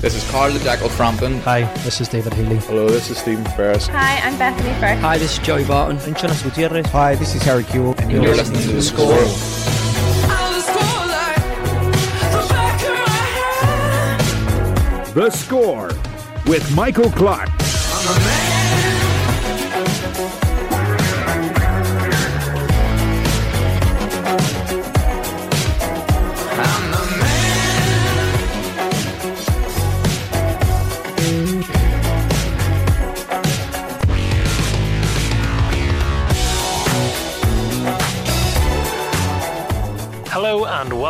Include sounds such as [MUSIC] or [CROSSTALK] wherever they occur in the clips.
This is Carl the Jackal Frampton. Hi, this is David Healy. Hello, this is Stephen Ferris. Hi, I'm Bethany Firth. Hi, this is Joey Barton. I'm Jonas Gutierrez. Hi, this is Harry Kewell. And you're, you're listening, listening to The Score. The Score with Michael Clark.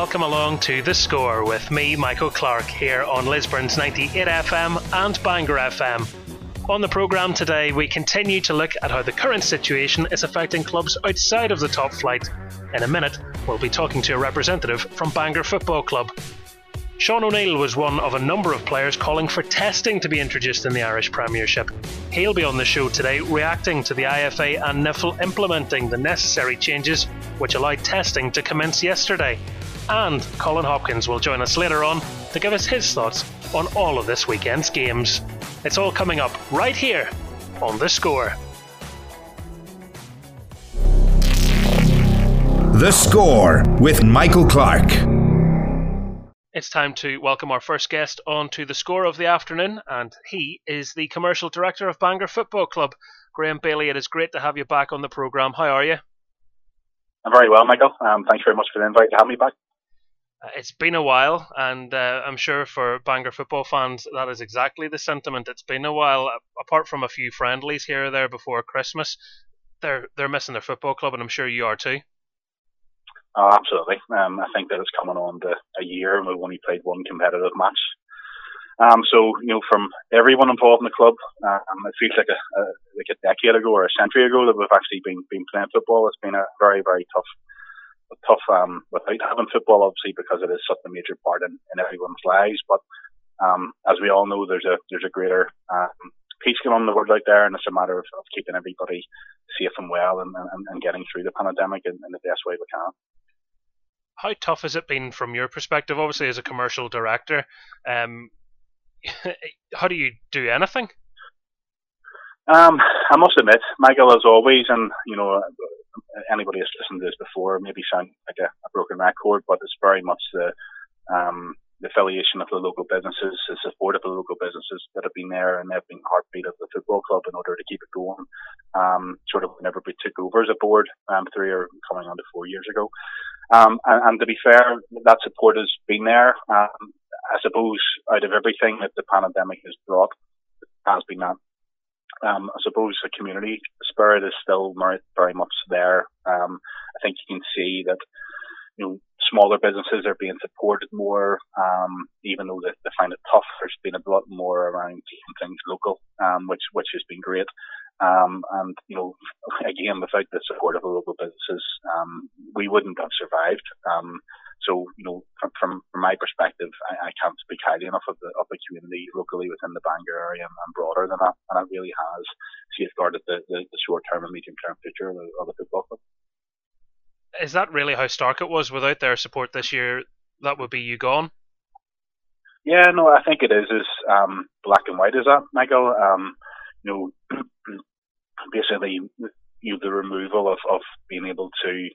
Welcome along to The Score with me, Michael Clark, here on Lisburn's 98 FM and Bangor FM. On the programme today, we continue to look at how the current situation is affecting clubs outside of the top flight. In a minute, we'll be talking to a representative from Bangor Football Club. Sean O'Neill was one of a number of players calling for testing to be introduced in the Irish Premiership. He'll be on the show today reacting to the IFA and NIFL implementing the necessary changes which allowed testing to commence yesterday. And Colin Hopkins will join us later on to give us his thoughts on all of this weekend's games. It's all coming up right here on The Score. The Score with Michael Clark. It's time to welcome our first guest on to the score of the afternoon, and he is the commercial director of Bangor Football Club, Graham Bailie. It is great to have you back on the programme. How are you? I'm very well, Michael. Um, thanks very much for the invite to have me back. Uh, it's been a while, and uh, I'm sure for Bangor football fans, that is exactly the sentiment. It's been a while, apart from a few friendlies here or there before Christmas. They're they're missing their football club, and I'm sure you are too. Oh, absolutely. Um, I think that it's coming on to a year and we've only played one competitive match. Um, so, you know, from everyone involved in the club, um, it feels like a, a, like a decade ago or a century ago that we've actually been, been playing football. It's been a very, very tough, tough, um, without having football, obviously, because it is such a major part in, in everyone's lives. But, um, as we all know, there's a, there's a greater, um, peace going on in the world out there and it's a matter of, of keeping everybody safe and well and, and, and getting through the pandemic in, in the best way we can how tough has it been from your perspective? Obviously, as a commercial director, um, [LAUGHS] how do you do anything? Um, I must admit, Michael, as always, and you know, anybody who's listened to this before maybe sound like a, a broken record, but it's very much the um, the affiliation of the local businesses, the support of the local businesses that have been there and they've been heartbeat of the football club in order to keep it going. Um, sort of whenever we took over as a board, um, three or coming on to four years ago. Um, and, and, to be fair, that support has been there. Um, I suppose out of everything that the pandemic has brought, has been that. Um, I suppose the community spirit is still very much there. Um, I think you can see that, you know, smaller businesses are being supported more, um, even though they, they, find it tough. There's been a lot more around keeping things local, um, which which has been great. Um, and, you know, again, without the support of the local businesses, um, we wouldn't have survived. So, you know, from, from, from my perspective, I, I, can't speak highly enough of the, of the community locally within the Bangor area and, and broader than that. And it really has safeguarded the, the, the short term and medium term future of the, of the football club. Is that really how stark it was? Without their support this year, that would be you gone? Yeah, no, I think it is as um, black and white as that, Michael. Um, you know, [CLEARS THROAT] basically you know, the removal of, of being able to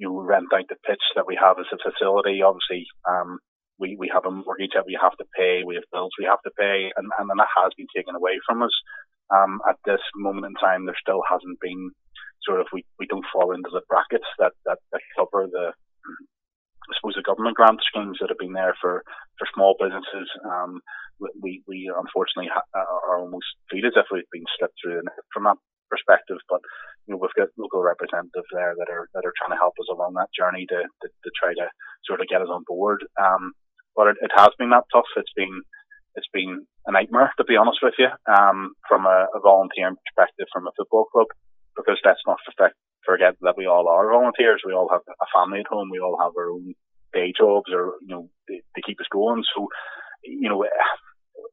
you rent out the pitch that we have as a facility. Obviously, um, we, we have a mortgage that we have to pay, we have bills we have to pay, and, and that has been taken away from us. Um, at this moment in time, there still hasn't been sort of, we, we don't fall into the brackets that, that, that cover the, I suppose the government grant schemes that have been there for, for small businesses. Um, we, we unfortunately ha- are almost treated as if we've been slipped through the net from that perspective. But you know, we've got local representatives there that are that are trying to help us along that journey to to, to try to sort of get us on board. Um, but it, it has been that tough. It's been it's been a nightmare to be honest with you. Um, from a, a volunteering perspective, from a football club, because let's not forget forget that we all are volunteers. We all have a family at home. We all have our own day jobs or, you know, to, keep us going. So, you know,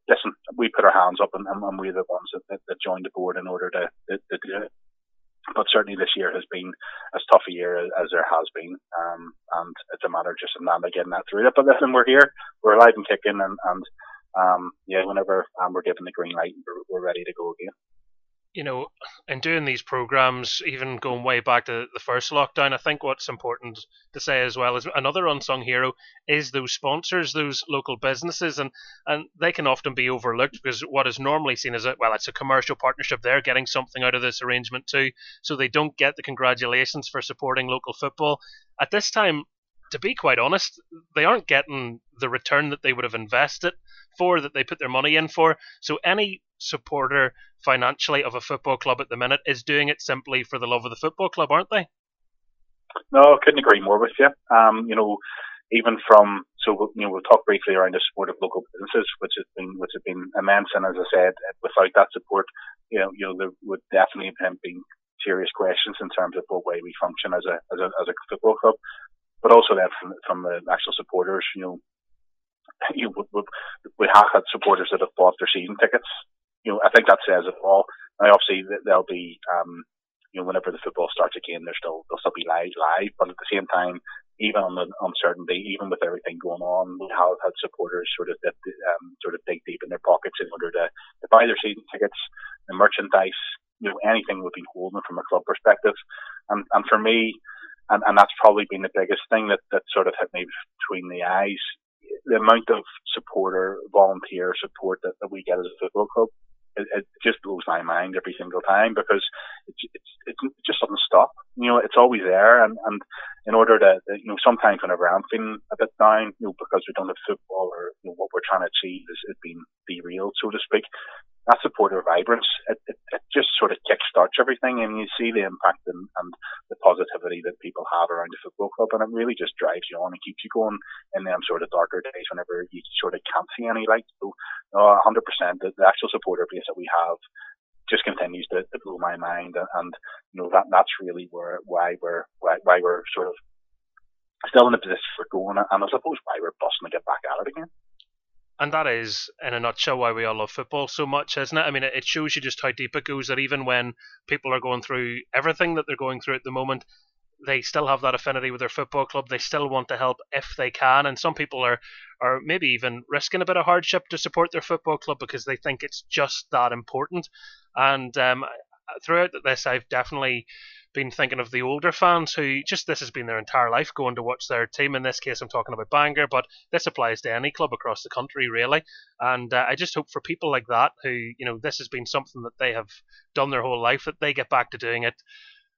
listen, we put our hands up and, and, we're the ones that, that, joined the board in order to, to, to, do it. But certainly this year has been as tough a year as, there has been. Um, and it's a matter just of not getting that through it. But listen, we're here. We're alive and kicking and, and um, yeah, whenever um, we're given the green light, we're, we're ready to go again you know, in doing these programs, even going way back to the first lockdown, I think what's important to say as well is another unsung hero is those sponsors, those local businesses, and and they can often be overlooked because what is normally seen as a well, it's a commercial partnership. They're getting something out of this arrangement too, so they don't get the congratulations for supporting local football. At this time, to be quite honest, they aren't getting the return that they would have invested for, that they put their money in for. So any supporter financially of a football club at the minute is doing it simply for the love of the football club, aren't they? No, I couldn't agree more with you. Um, you know, even from so you know we'll talk briefly around the support of local businesses, which has been which have been immense, and as I said, without that support, you know, you know there would definitely have been serious questions in terms of what way we function as a as a as a football club, but also then from from the actual supporters, you know. [LAUGHS] You, we, we have had supporters that have bought their season tickets you know, I think that says it all. Now, obviously, there'll be, um, you know, whenever the football starts again, there's still there'll still be live, live. But at the same time, even on the uncertainty, even with everything going on, we have had supporters sort of that, um, sort of dig deep in their pockets in order to, to buy their season tickets, the merchandise, you know, anything we've been holding from a club perspective. And and for me, and, and that's probably been the biggest thing that, that sort of hit me between the eyes. The amount of supporter, volunteer support that, that we get as a football club it, it just blows my mind every single time because it, it's it just doesn't stop. You know, it's always there, and and in order to you know sometimes whenever I'm feeling a bit down, you know, because we don't have football or you know, what we're trying to achieve is, is being derailed, so to speak that supporter vibrance, it, it, it, just sort of kickstarts everything and you see the impact and, and, the positivity that people have around the football club and it really just drives you on and keeps you going in them sort of darker days whenever you sort of can't see any light. So, no, 100% the, the actual supporter base that we have just continues to, to blow my mind and, and, you know, that, that's really where, why we're, why, why we're sort of still in the position we're going and I suppose why we're busting to get back at it again and that is, in a nutshell, why we all love football so much, isn't it? I mean, it shows you just how deep it goes. That even when people are going through everything that they're going through at the moment, they still have that affinity with their football club. They still want to help if they can, and some people are, are maybe even risking a bit of hardship to support their football club because they think it's just that important. And um, throughout this, I've definitely been thinking of the older fans who just this has been their entire life going to watch their team. In this case, I'm talking about Bangor, but this applies to any club across the country, really. And uh, I just hope for people like that who, you know, this has been something that they have done their whole life that they get back to doing it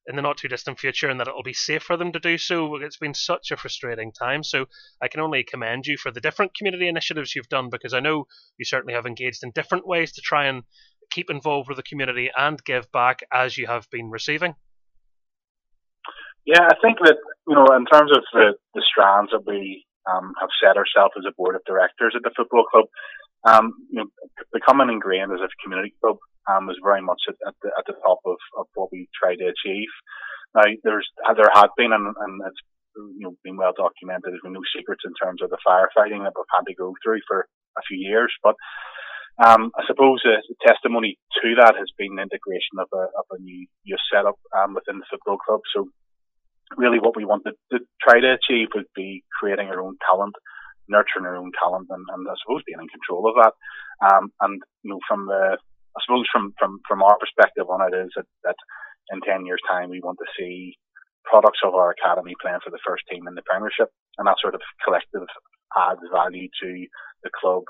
in the not too distant future and that it'll be safe for them to do so. It's been such a frustrating time. So I can only commend you for the different community initiatives you've done because I know you certainly have engaged in different ways to try and keep involved with the community and give back as you have been receiving. Yeah, I think that you know, in terms of the, the strands that we um, have set ourselves as a board of directors at the football club, um, you know, becoming ingrained as a community club um, was very much at, at, the, at the top of, of what we try to achieve. Now, there's there had been, and, and it's you know been well documented. There's been no secrets in terms of the firefighting that we've had to go through for a few years, but um, I suppose the testimony to that has been the integration of a, of a new youth setup um, within the football club. So really what we wanted to try to achieve would be creating our own talent, nurturing our own talent, and, and I suppose being in control of that. Um, and you know, from the, I suppose from from from our perspective on it is that, that in ten years' time we want to see products of our academy playing for the first team in the Premiership, and that sort of collective adds value to the club,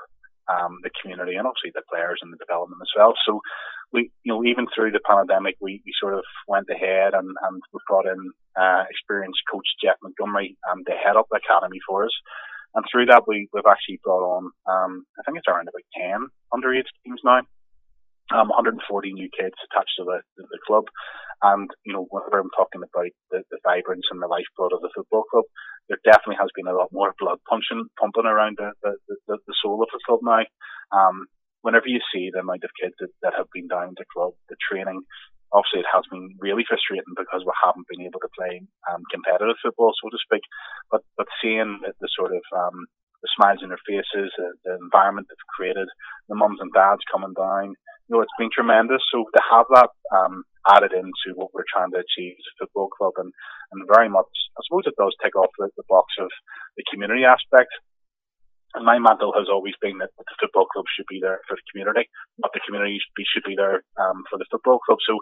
um, the community, and obviously the players and the development as well. So we, you know, even through the pandemic, we, we sort of went ahead and, and we brought in uh, experienced coach Jeff Montgomery um, to head up the academy for us. And through that, we, we've actually brought on, um, I think it's around about 10 underage teams now. Um, 140 new kids attached to the, the, club. And, you know, whenever I'm talking about the, the vibrance and the lifeblood of the football club, there definitely has been a lot more blood punching, pumping around the, the, the, the soul of the club now. Um, whenever you see the amount of kids that, that have been down to club, the training, obviously it has been really frustrating because we haven't been able to play um, competitive football, so to speak. But but seeing the, the sort of um, the smiles in their faces, uh, the environment they've created, the mums and dads coming down, you know, it's been tremendous. So to have that um, added into what we're trying to achieve as a football club, and and very much, I suppose it does tick off the, the box of the community aspect and my mantle has always been that the football club should be there for the community, but the community should be, should be there um, for the football club. So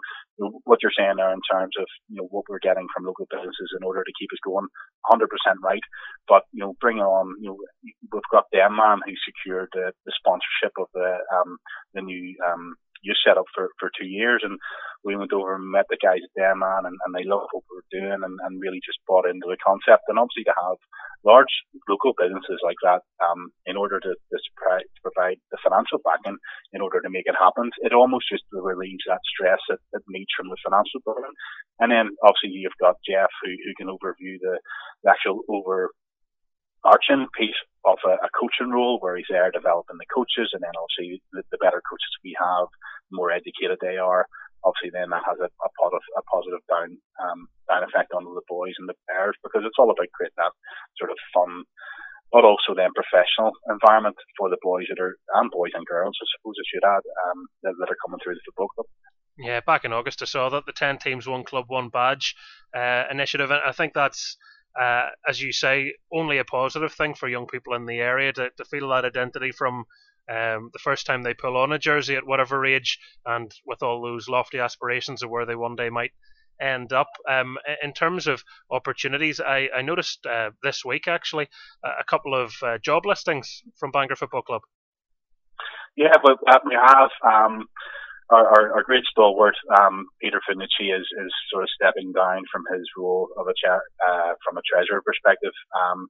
what you're saying there in terms of you know what we're getting from local businesses in order to keep us going, 100% right. But you know, bring on you know we've got Denman who secured the, the sponsorship of the um, the new um, youth setup for for two years, and we went over and met the guys at Denman and, and they loved what we were doing and, and really just bought into the concept. And obviously to have large local businesses like that, um, in order to, to, to provide the financial backing in order to make it happen, it almost just relieves that stress that it needs from the financial burden. And then obviously you've got Jeff who, who can overview the, the actual over arching piece of a, a, coaching role where he's there developing the coaches and then obviously the, the better coaches we have, the more educated they are, obviously then that has a, a positive a positive down um, down effect on the boys and the players because it's all about creating that sort of fun but also then professional environment for the boys that are and boys and girls I suppose I should add um, that, that are coming through the football club. Yeah, back in August I saw that the ten teams one club one badge uh, initiative and I think that's uh, as you say, only a positive thing for young people in the area to, to feel that identity from um, the first time they pull on a jersey at whatever age, and with all those lofty aspirations of where they one day might end up. Um, in terms of opportunities, I, I noticed uh, this week actually a couple of uh, job listings from Bangor Football Club. Yeah, uh, we have um, our, our, our, great stalwart um, Peter Finucci is, is sort of stepping down from his role of a uh, from a treasurer perspective. Um,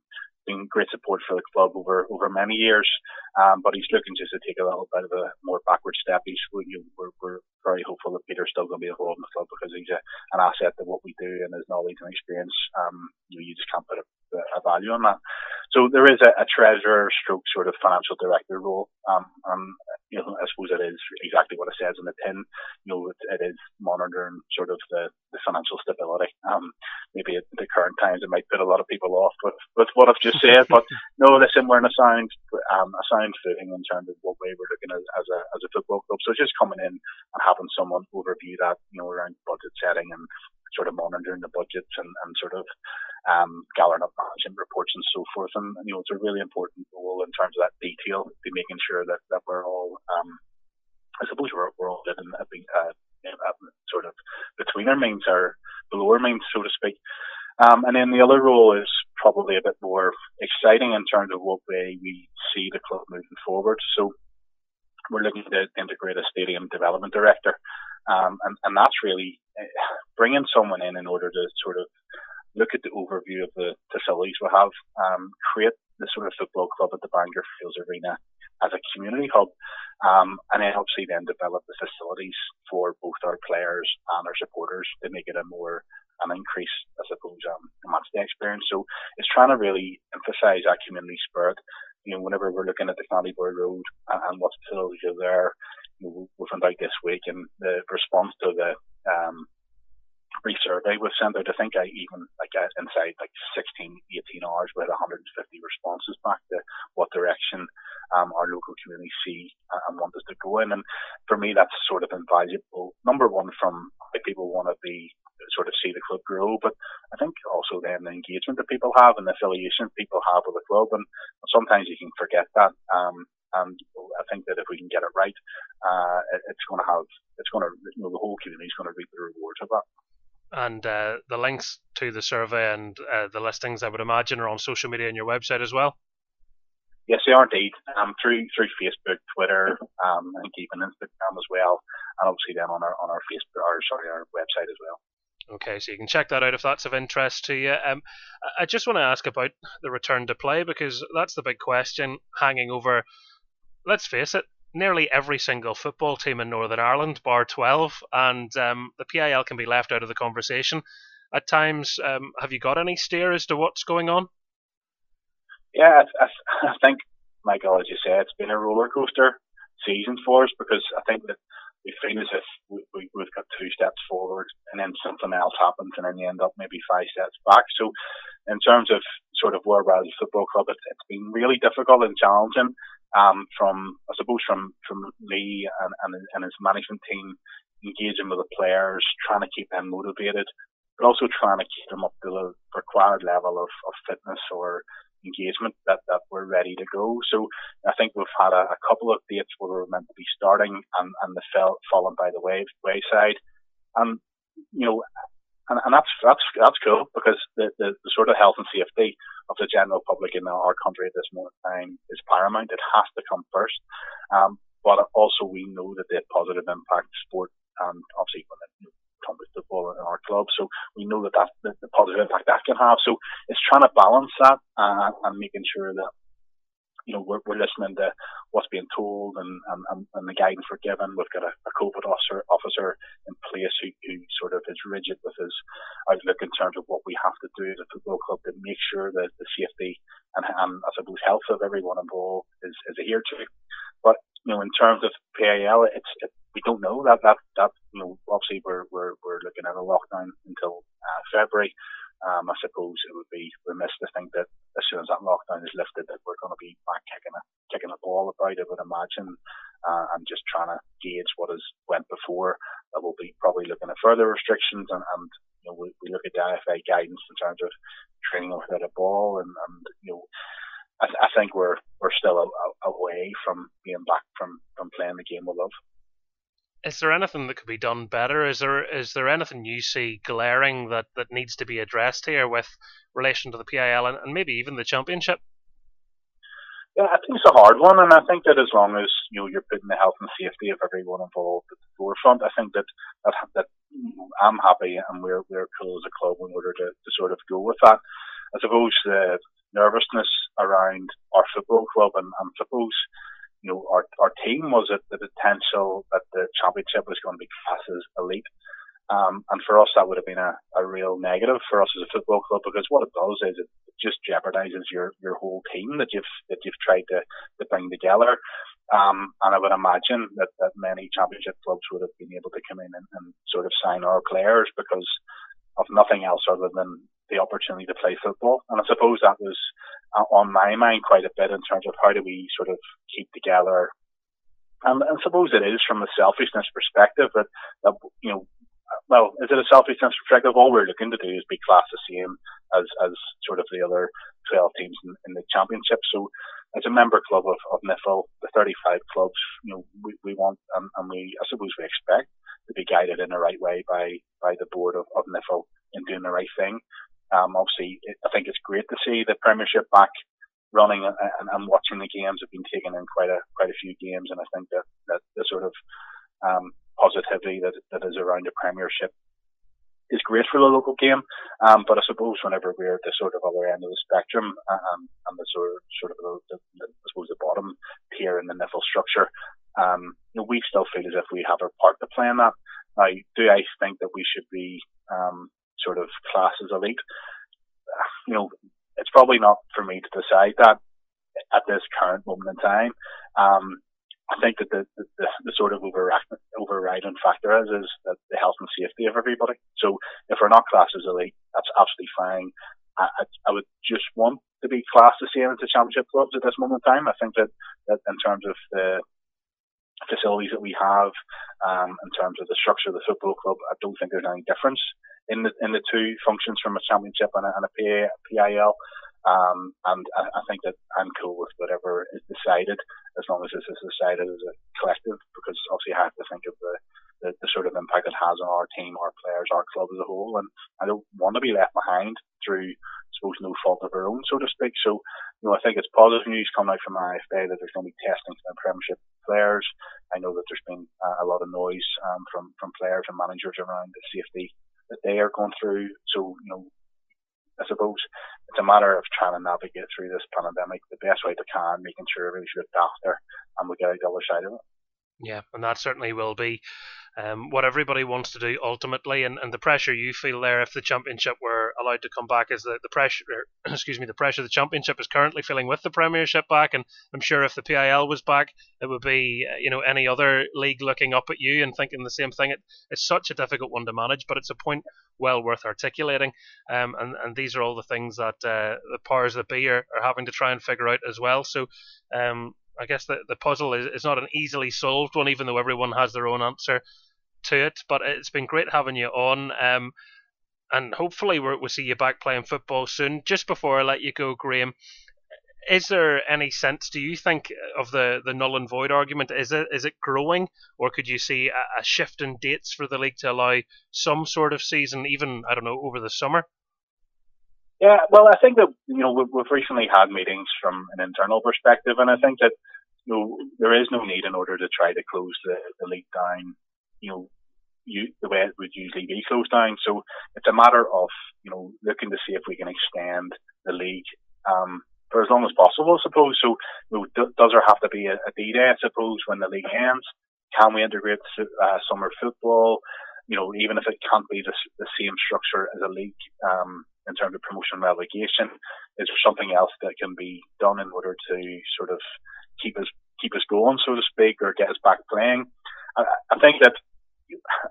been great support for the club over over many years, um, but he's looking just to take a little bit of a more backward step. He's we're, we're very hopeful that Peter's still going to be involved in the club because he's a, an asset to what we do and his knowledge and experience. Um, you, know, you just can't put a, a value on that. So there is a, a treasurer stroke sort of financial director role. Um, and, you know, I suppose it is exactly what it says in the tin. You know, it, it is monitoring sort of the, the financial stability. Um, maybe at the current times it might put a lot of people off with, with what I've just said, but [LAUGHS] no, listen, we're in a sound, um, a sound footing in terms of what way we're looking at as a, as a football club. So just coming in and having someone overview that, you know, around budget setting and sort of monitoring the budgets and, and sort of um, gathering up management reports and so forth. And, you know, it's a really important role in terms of that detail, be making sure that, that we're all, um, I suppose we're, we're all living a big, uh, sort of between our means or below our means, so to speak. Um, and then the other role is probably a bit more exciting in terms of what way we see the club moving forward. So we're looking to integrate a stadium development director. Um, and, and that's really eh, bringing someone in in order to sort of look at the overview of the facilities we have, um, create the sort of football club at the Bangor Fields Arena as a community hub, um, and then obviously then develop the facilities for both our players and our supporters to make it a more an increase, I suppose, um, match day experience. So it's trying to really emphasise that community spirit. You know, whenever we're looking at the Canterbury Road and, and what facilities are there, you know, we found out this week, and the response to the um, re-survey was sent out. I think I even like uh, inside like 16, 18 hours, had 150 responses back to what direction um, our local community see and want us to go in. And for me, that's sort of invaluable. Number one, from the people want to be sort of see the club grow, but I think also then the engagement that people have and the affiliation people have with the club, and sometimes you can forget that. Um, and I think that if we can get it right, uh, it's going to have, it's going to, you know, the whole community is going to reap the rewards of that and uh, the links to the survey and uh, the listings, I would imagine, are on social media and your website as well. Yes, they are indeed. Um, through through Facebook, Twitter, um, and even Instagram as well, and obviously then on our on our Facebook, or sorry, our website as well. Okay, so you can check that out if that's of interest to you. Um, I just want to ask about the return to play because that's the big question hanging over. Let's face it, nearly every single football team in Northern Ireland, bar 12, and um, the PIL can be left out of the conversation at times. Um, have you got any steer as to what's going on? Yeah, I, I, think, Michael, as you said, it's been a roller coaster season for us because I think that we feel as if we, we, have got two steps forward and then something else happens and then you end up maybe five steps back. So, in terms of sort of where we're as a football club, it's, it's been really difficult and challenging um, from I suppose from from Lee and, and, and his management team engaging with the players, trying to keep them motivated, but also trying to keep them up to the required level of, of fitness or engagement that, that we're ready to go. So I think we've had a, a couple of dates where we are meant to be starting and, and they fell fallen by the way, wayside. And you know, and, and that's that's that's cool because the, the, the sort of health and safety of the general public in our country at this moment in time is paramount. It has to come first. Um, but also we know that the positive impact sport and obviously when it comes to football in our club. So we know that that's the, the positive impact that can have. So it's trying to balance that uh, and making sure that you know, we're, we're listening to what's being told and, and, and the guidance we're given. We've got a, a COVID officer, officer in place who, who sort of is rigid with his outlook in terms of what we have to do as a football club to make sure that the safety and, and I suppose health of everyone involved is, is adhered to. But, you know, in terms of PIL, it's, it, we don't know that, that, that, you know, obviously we're, we're, we're looking at a lockdown until uh, February. Um, I suppose it would be remiss to think that as soon as that lockdown is lifted, that we're going to be back kicking a kicking a ball about. I would imagine, uh, and just trying to gauge what has went before. That we'll be probably looking at further restrictions, and, and you know we, we look at the IFA guidance in terms of training without a ball, and, and you know. I, th- I think we're we're still a, a, away from being back from, from playing the game we love is there anything that could be done better? Is there is there anything you see glaring that, that needs to be addressed here with relation to the PIL and, and maybe even the championship? Yeah, I think it's a hard one, and I think that as long as you know you're putting the health and safety of everyone involved at the forefront, I think that that, that I'm happy and we're we're cool as a club in order to, to sort of go with that. I suppose the nervousness around our football club and, and I suppose you know, our, our team was at the potential that the championship was going to be classed as elite. Um, and for us, that would have been a, a real negative for us as a football club because what it does is it just jeopardizes your, your whole team that you've, that you've tried to, to bring together. Um, and I would imagine that, that many championship clubs would have been able to come in and, and sort of sign our players because of nothing else other than the opportunity to play football. And I suppose that was uh, on my mind quite a bit in terms of how do we sort of keep together. And, and suppose it is from a selfishness perspective that, that, you know, well, is it a selfishness perspective? All we're looking to do is be class the same as, as sort of the other 12 teams in, in the championship. So as a member club of, of NIFL, the 35 clubs, you know, we, we want, and we, I suppose we expect to be guided in the right way by, by the board of, of NIFL in doing the right thing. Um, obviously, I think it's great to see the Premiership back running and, and, watching the games. I've been taking in quite a quite a few games, and I think that that the sort of um, positivity that that is around the Premiership is great for the local game. Um, but I suppose whenever we're at the sort of other end of the spectrum um, and the sort of, sort of the, the, I suppose the bottom tier in the NIFL structure, um, you know, we still feel as if we have our part to play in that. Now, do I think that we should be um, sort of class as elite. You know, it's probably not for me to decide that at this current moment in time. Um, I think that the, the, the sort of overriding factor is, is that the health and safety of everybody. So if we're not classed as elite, that's absolutely fine. I, I, would just want to be classed the same as the championship clubs at this moment in time. I think that, that in terms of the facilities that we have, um, in terms of the structure of the football club, I don't think there's any difference in the in the two functions from a championship and a, and a PIL. Um, and I, I, think that I'm cool with whatever is decided, as long as this is decided as a collective, because obviously I have to think of the, the, the, sort of impact it has on our team, our players, our club as a whole, and I don't want to be left behind through, I suppose, no fault of our own, so to speak. So, you know, I think it's positive news coming out from IFA that there's going to be testing for the Premiership players. I know that there's been uh, a lot of noise um, from from players and managers around the safety that they are going through. So, you know, I suppose it's a matter of trying to navigate through this pandemic the best way they can, making sure everybody's looked after and we get out the other side of it. Yeah, and that certainly will be um, what everybody wants to do ultimately, and, and the pressure you feel there if the championship were allowed to come back is the, the pressure, [CLEARS THROAT] excuse me, the pressure the championship is currently feeling with the Premiership back, and I'm sure if the PIL was back, it would be uh, you know any other league looking up at you and thinking the same thing. It, it's such a difficult one to manage, but it's a point well worth articulating, um, and and these are all the things that uh, the powers that be are, are having to try and figure out as well. So. Um, I guess the, the puzzle is, is not an easily solved one, even though everyone has their own answer to it. But it's been great having you on. Um, and hopefully we will see you back playing football soon. Just before I let you go, Graham, is there any sense, do you think, of the, the null and void argument? Is it is it growing, or could you see a, a shift in dates for the league to allow some sort of season, even I don't know, over the summer? Yeah, well, I think that you know we've, we've recently had meetings from an internal perspective, and I think that you know there is no need in order to try to close the, the league down. You know, you, the way it would usually be closed down. So it's a matter of you know looking to see if we can extend the league um, for as long as possible, I suppose. So, you know, d- does there have to be a, a D-Day, I suppose, when the league ends? Can we integrate uh, summer football? You know, even if it can't be the, the same structure as a league um, in terms of promotion and relegation, is there something else that can be done in order to sort of keep us keep us going, so to speak, or get us back playing? I, I think that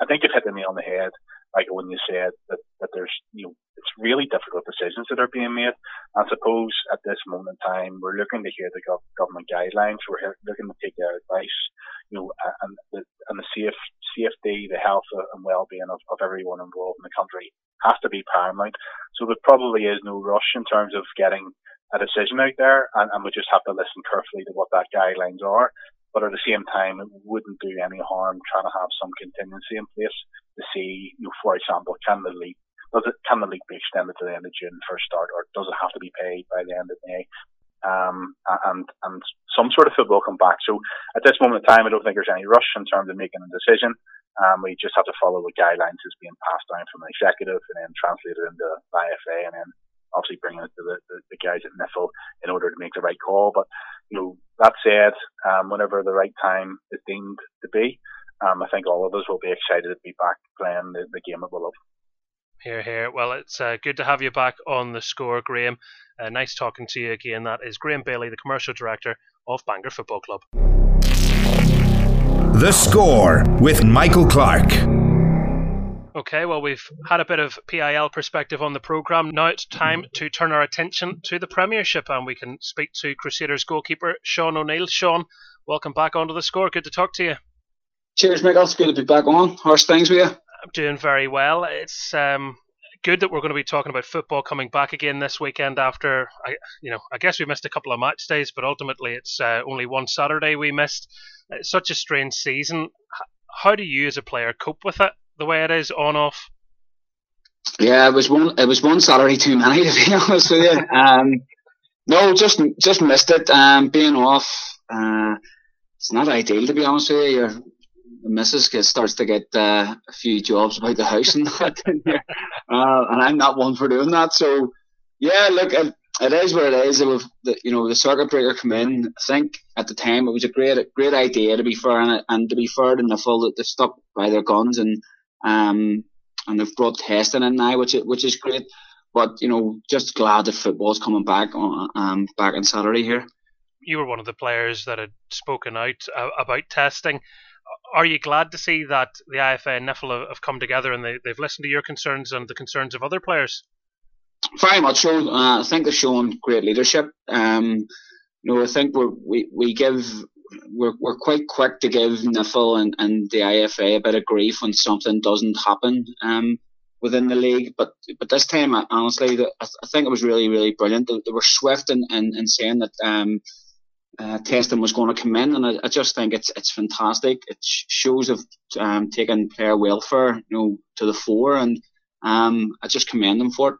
I think you've hit the nail on the head like when you said that, that there's, you know, it's really difficult decisions that are being made. I suppose at this moment in time, we're looking to hear the gov- government guidelines. We're looking to take their advice, you know, and the, and the safe, safety, the health uh, and well-being of, of everyone involved in the country has to be paramount. So there probably is no rush in terms of getting a decision out there, and, and we just have to listen carefully to what that guidelines are. But at the same time, it wouldn't do any harm trying to have some contingency in place to see, you know, for example, can the league does it can the league be extended to the end of June a start, or does it have to be paid by the end of May? Um, and and some sort of football come back. So at this moment in time, I don't think there's any rush in terms of making a decision. Um, we just have to follow the guidelines as being passed down from the executive and then translated into the IFA and then obviously bringing it to the, the, the guys at NIFL in order to make the right call. But you know, that said, um, whenever the right time is deemed to be, um, I think all of us will be excited to be back playing the, the game that we love. Here, here. Well, it's uh, good to have you back on the score, Graham. Uh, nice talking to you again. That is Graham Bailie, the commercial director of Bangor Football Club. The score with Michael Clark. Okay, well, we've had a bit of PIL perspective on the programme. Now it's time to turn our attention to the Premiership, and we can speak to Crusaders goalkeeper Sean O'Neill. Sean, welcome back onto the score. Good to talk to you. Cheers, Michael. It's good to be back on. How's things with you? I'm doing very well. It's um, good that we're going to be talking about football coming back again this weekend. After I, you know, I guess we missed a couple of match days, but ultimately it's uh, only one Saturday we missed. It's such a strange season. How do you, as a player, cope with it? The way it is on off. Yeah, it was one. It was one Saturday too many, [LAUGHS] to be honest with you. Um, no, just just missed it. Um, being off, uh, it's not ideal to be honest with you. Your missus gets, starts to get uh, a few jobs about the house and [LAUGHS] that, uh, and I'm not one for doing that. So yeah, look, it, it is what it is. It was, the, you know, the circuit breaker come in. I think at the time it was a great, great idea to be fair, and, and to be fair and to NIFL that they stuck by their guns and um and they've brought testing in now, which is, which is great. But you know, just glad that football's coming back on um back on Saturday here. You were one of the players that had spoken out uh, about testing. Are you glad to see that the IFA and NIFL have come together and they, they've listened to your concerns and the concerns of other players? Very much so. Uh, I think they've shown great leadership. Um, you know, I think we we we give we're we're quite quick to give NIFL and, and the IFA a bit of grief when something doesn't happen um, within the league. But but this time, honestly, I, I think it was really really brilliant. They, they were swift in, in, in saying that um, uh, testing was going to come in, and I, I, just think it's it's fantastic. It shows of um, taking player welfare, you know, to the fore, and um, I just commend them for it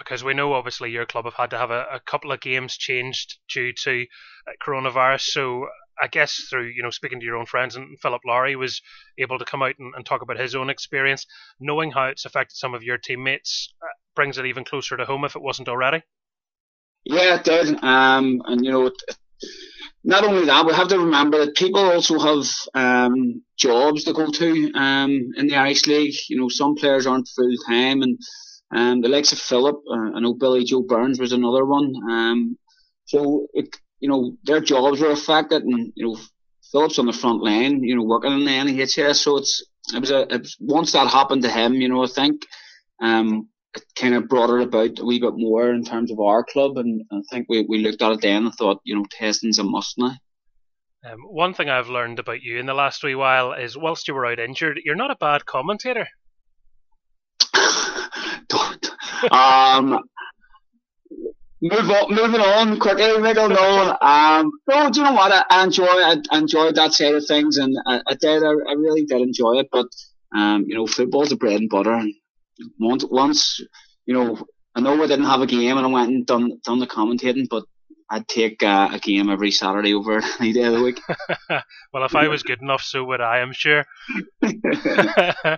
because we know obviously your club have had to have a, a couple of games changed due to uh, coronavirus. So I guess through you know speaking to your own friends and Philip Lowry was able to come out and, and talk about his own experience, knowing how it's affected some of your teammates uh, brings it even closer to home if it wasn't already. Yeah, it did. Um, and you know, not only that, we have to remember that people also have um, jobs to go to um, in the Irish League. You know, some players aren't full time and um, the likes of Philip, uh, I know Billy Joe Burns was another one. Um, so it, you know, their jobs were affected, and you know, Philip's on the front line, you know, working in the NHS. So it's it was a it, once that happened to him, you know, I think um, it kind of brought it about a wee bit more in terms of our club, and I think we, we looked at it then and thought, you know, testing's a must now. Um, one thing I've learned about you in the last wee while is, whilst you were out injured, you're not a bad commentator. [LAUGHS] Um, move on, moving on quickly, Michael. No, um, no. Do you know what? I, enjoy, I, enjoyed that side of things, and I, I did. I, I really did enjoy it. But um, you know, football's the bread and butter. And once, once, you know, I know I didn't have a game, and I went and done done the commentating, but I'd take uh, a game every Saturday over [LAUGHS] any day of the week. [LAUGHS] well, if I was good enough, so would I, I'm sure. [LAUGHS] uh,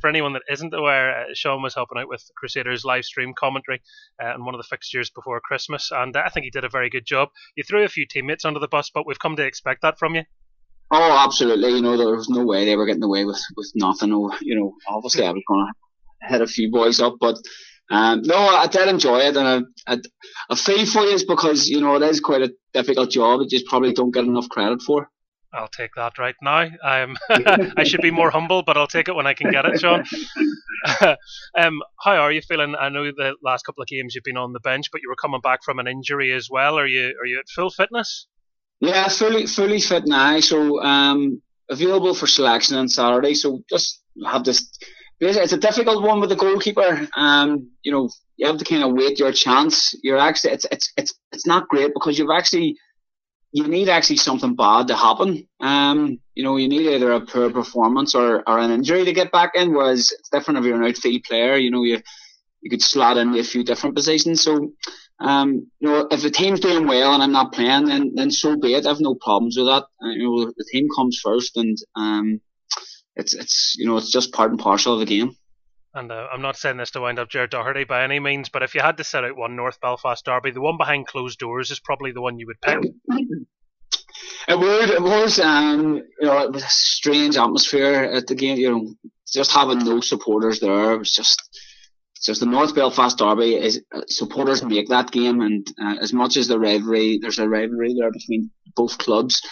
for anyone that isn't aware, uh, Sean was helping out with Crusaders live stream commentary uh, on one of the fixtures before Christmas, and I think he did a very good job. You threw a few teammates under the bus, but we've come to expect that from you. Oh, absolutely. You know, there was no way they were getting away with, with nothing. You know, obviously I was going to hit a few boys up, but um, no, I did enjoy it, and I, I, I feel for you because you know it is quite a difficult job. That you probably don't get enough credit for. I'll take that right now. I'm [LAUGHS] [LAUGHS] I should be more humble, but I'll take it when I can get it, Sean. [LAUGHS] um, how are you feeling? I know the last couple of games you've been on the bench, but you were coming back from an injury as well. Are you are you at full fitness? Yeah, fully fully fit now. So um, available for selection on Saturday. So just have this it's a difficult one with the goalkeeper. Um, you know, you have to kind of wait your chance. You're actually, it's, it's, it's, it's not great because you've actually, you need actually something bad to happen. Um, you know, you need either a poor performance or, or an injury to get back in, whereas it's different if you're an outfield player. You know, you, you could slot in a few different positions. So, um, you know, if the team's doing well and I'm not playing, then, then so be it. I have no problems with that. Uh, you know, the team comes first and, um, it's it's you know it's just part and parcel of the game. And uh, I'm not saying this to wind up Jared Doherty by any means, but if you had to set out one North Belfast derby, the one behind closed doors is probably the one you would pick. [LAUGHS] It would. It was. Um, you know, it was a strange atmosphere at the game. You know, just having no supporters there was just. Just the North Belfast derby is uh, supporters make that game, and uh, as much as the rivalry, there's a rivalry there between both clubs.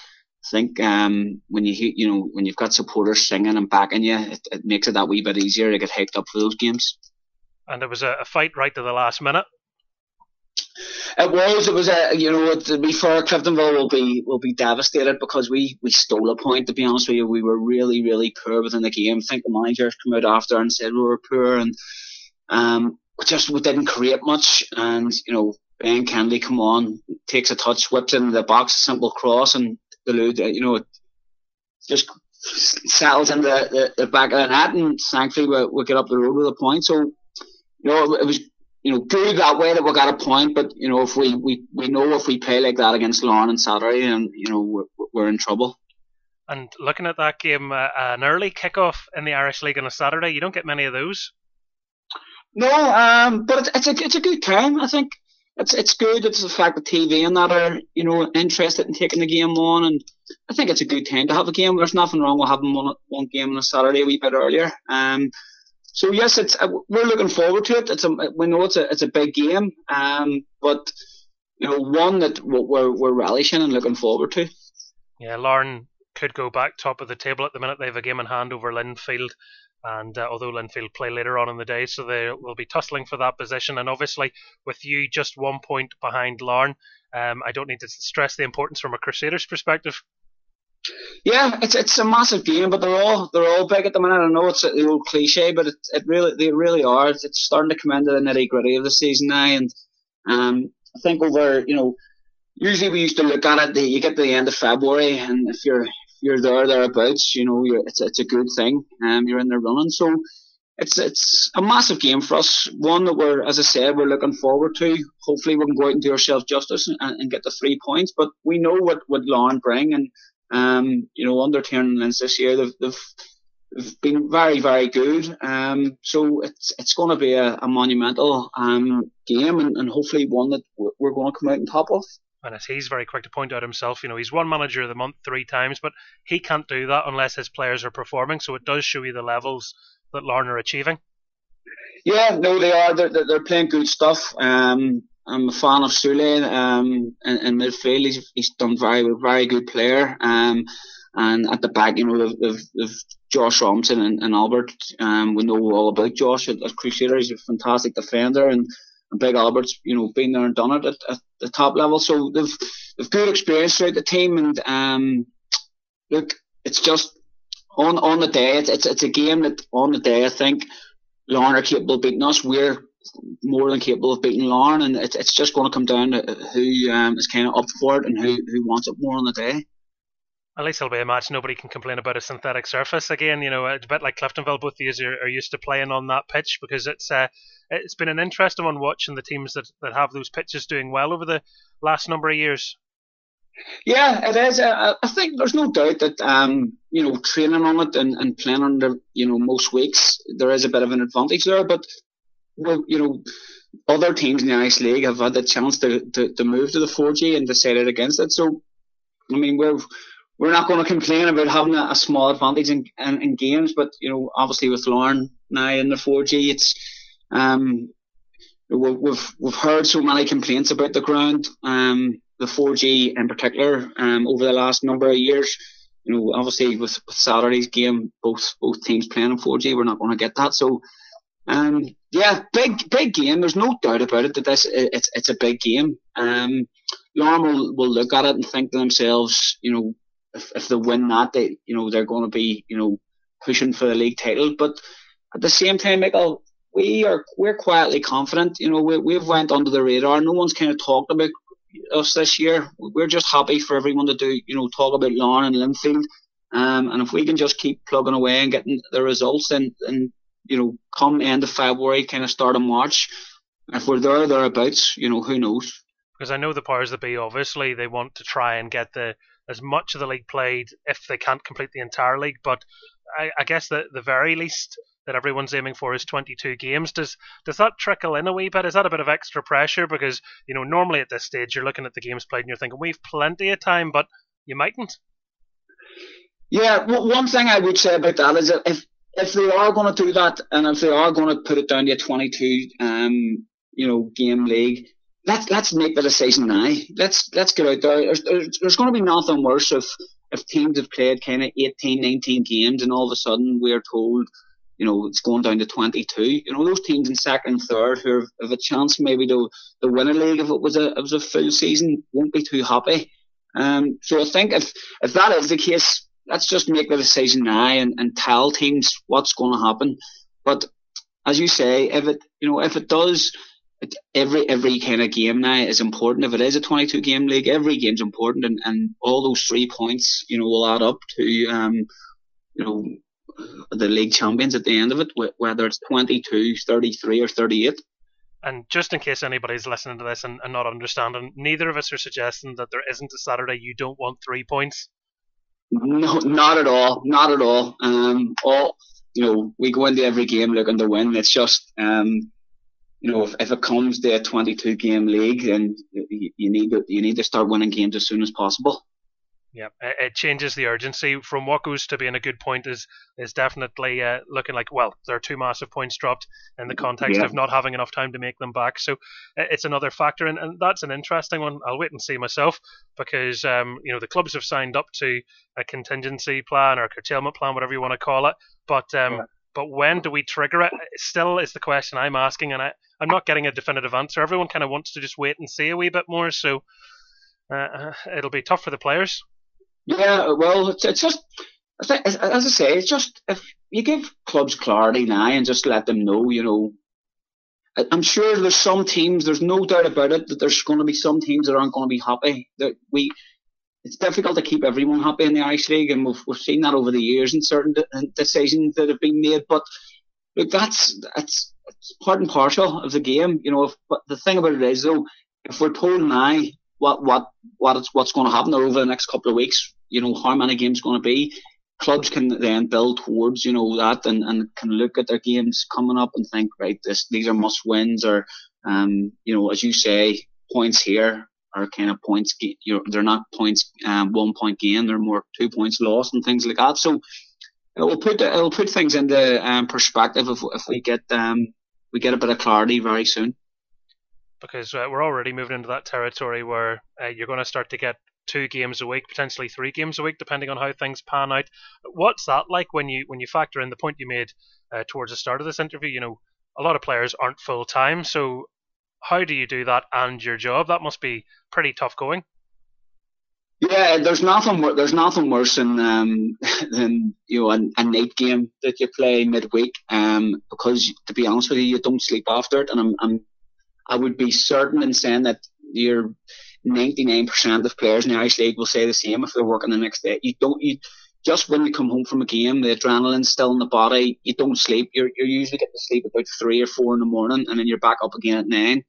I think um, when you you know when you've got supporters singing and backing you, it, it makes it that wee bit easier to get hyped up for those games. And it was a, a fight right to the last minute. It was. It was a. You know, to be fair, Cliftonville will be will be devastated because we we stole a point. To be honest with you, we were really really poor within the game. I think the managers come out after and said we were poor, and um, we just we didn't create much. And you know, Ben Kennedy come on, takes a touch, whips into the box, simple cross, and the load, you know, just settles in the, the, the, back of the net, and thankfully we, we get up the road with a point. So, you know, it was you know good that way that we got a point, but you know if we, we, we know if we play like that against Larne and Saturday, and you know we're, we're in trouble. And looking at that game, uh, an early kickoff in the Irish League on a Saturday, you don't get many of those. No, um, but it's, it's a it's a good time. I think it's it's good. It's the fact that TV and that are you know interested in taking the game on, and I think it's a good time to have a game. There's nothing wrong with having one one game on a Saturday a wee bit earlier. Um, so yes, it's uh, we're looking forward to it. It's a we know it's a it's a big game, um, but you know one that we're we're relishing and looking forward to. Yeah, Larne could go back top of the table at the minute. They have a game in hand over Linfield. And uh, although Linfield play later on in the day, so they will be tussling for that position. And obviously, with you just one point behind Larne, um, I don't need to stress the importance from a Crusaders perspective. Yeah, it's it's a massive game, but they're all they're all big at the minute. I know it's the old cliche, but it, it really they really are. It's, it's starting to come into the nitty gritty of the season now, and um, I think over you know usually we used to look at it. You get to the end of February, and if you're you're there thereabouts, you know, it's it's a good thing. Um, you're in there running, so it's it's a massive game for us. One that we're, as I said, we're looking forward to. Hopefully, we can go out and do ourselves justice and, and get the three points. But we know what what Larne bring, and um, you know, under Tiernan this year, they've, they've they've been very, very good. Um, so it's it's going to be a, a monumental um, game, and, and hopefully one that we're going to come out on top of. And as he's very quick to point out himself, you know, he's won manager of the month three times, but he can't do that unless his players are performing. So it does show you the levels that Larne are achieving. Yeah, no, they are. They're, they're playing good stuff. Um, I'm a fan of Sule um, in, in midfield. He's, he's done very, very good player. Um, and at the back, you know, they've Josh Robinson and, and Albert. Um, we know all about Josh at, at Crusader. He's a fantastic defender and Big Albert's, you know, been there and done it at, at the top level. So they've they've good experience throughout the team, and um, look, it's just on on the day. It's, it's it's a game that on the day I think Larne are capable of beating us. We're more than capable of beating Larne, and it's it's just going to come down to who um, is kind of up for it and who who wants it more on the day. At least it'll be a match nobody can complain about a synthetic surface again. You know, a bit like Cliftonville. Both you are, are used to playing on that pitch because it's uh, it's been an interesting one watching the teams that, that have those pitches doing well over the last number of years. Yeah, it is. Uh, I think there's no doubt that um, you know training on it and, and playing on it, you know, most weeks there is a bit of an advantage there. But well, you know, other teams in the Irish League have had the chance to, to, to move to the 4G and decided against it. So, I mean, we're we're not going to complain about having a, a small advantage in, in, in, games, but you know, obviously with Larne now in the 4G, it's um, we've we've heard so many complaints about the ground, um, the 4G in particular, um, over the last number of years. You know, obviously with, with Saturday's game, both both teams playing in 4G, we're not going to get that. So, um, yeah, big big game. There's no doubt about it that this it's it's a big game. Um, Larne will, will look at it and think to themselves, you know, if, if they win that, they you know they're going to be you know pushing for the league title. But at the same time, Michael, we are we're quietly confident. You know, we we've went under the radar. No one's kind of talked about us this year. We're just happy for everyone to do you know talk about Larne and Linfield. Um, and if we can just keep plugging away and getting the results, then, then you know, come end of February, kind of start of March, if we're there thereabouts, you know, who knows? Because I know the powers that be, obviously, they want to try and get the as much of the league played if they can't complete the entire league. But I, I guess the the very least that everyone's aiming for is 22 games. Does does that trickle in a wee bit? Is that a bit of extra pressure? Because you know normally at this stage you're looking at the games played and you're thinking we've plenty of time, but you mightn't. Yeah, well, one thing I would say about that is that if if they are going to do that and if they are going to put it down to a 22 um you know game league, let's let's make the decision now. Let's let's get out there. There's, there's, there's going to be nothing worse if if teams have played kind of 18, 19 games and all of a sudden we're told, you know, it's going down to 22. You know, those teams in second and third who have, have a chance maybe to, to win a league if it was a it was a full season won't be too happy. Um, so I think if if that is the case, let's just make the decision now and, and tell teams what's going to happen. But as you say, if it you know if it does every every kind of game now is important. If it is a 22 game league, every game's important, and, and all those three points, you know, will add up to um, you know, the league champions at the end of it, whether it's 22, 33, or 38. And just in case anybody's listening to this and, and not understanding, neither of us are suggesting that there isn't a Saturday you don't want three points. No, not at all. Not at all. Um, all you know, we go into every game looking to win. It's just um, you know, if, if it comes to a 22 game league, then you, you need to you need to start winning games as soon as possible. Yeah, it changes the urgency from what goes to being a good point is is definitely uh, looking like well there are two massive points dropped in the context yeah. of not having enough time to make them back. So it's another factor, and, and that's an interesting one. I'll wait and see myself because um, you know the clubs have signed up to a contingency plan or a curtailment plan, whatever you want to call it, but. Um, yeah. But when do we trigger it? Still is the question I'm asking, and I, I'm not getting a definitive answer. Everyone kind of wants to just wait and see a wee bit more, so uh, uh it'll be tough for the players. Yeah, well, it's, it's just as I say, it's just if you give clubs clarity now and just let them know, you know, I'm sure there's some teams. There's no doubt about it that there's going to be some teams that aren't going to be happy. That we, it's difficult to keep everyone happy in the Irish League, and we've we've seen that over the years in certain de- decisions that have been made. But look, that's that's it's part and parcel of the game, you know. If, but the thing about it is, though, if we're told now what what what it's, what's going to happen over the next couple of weeks, you know, how many games going to be, clubs can then build towards you know that and, and can look at their games coming up and think, right, this these are must wins or um you know as you say points here are kind of points they're not points um one point gain they're more two points lost and things like that so it will put it will put things into um, perspective if if we get um we get a bit of clarity very soon. Because uh, we're already moving into that territory where uh, you're going to start to get two games a week, potentially three games a week, depending on how things pan out. What's that like when you when you factor in the point you made uh, towards the start of this interview? You know, a lot of players aren't full time, so how do you do that and your job? That must be pretty tough going. Yeah, there's nothing. There's nothing worse than um, [LAUGHS] than you know a, night game that you play midweek. Um, because to be honest with you, you don't sleep after it, and I'm, I'm I would be certain in saying that you're 99% of players in the Irish League will say the same if they're working the next day. You don't. You just when you come home from a game, the adrenaline's still in the body. You don't sleep. You're you're usually getting to sleep about three or four in the morning, and then you're back up again at nine.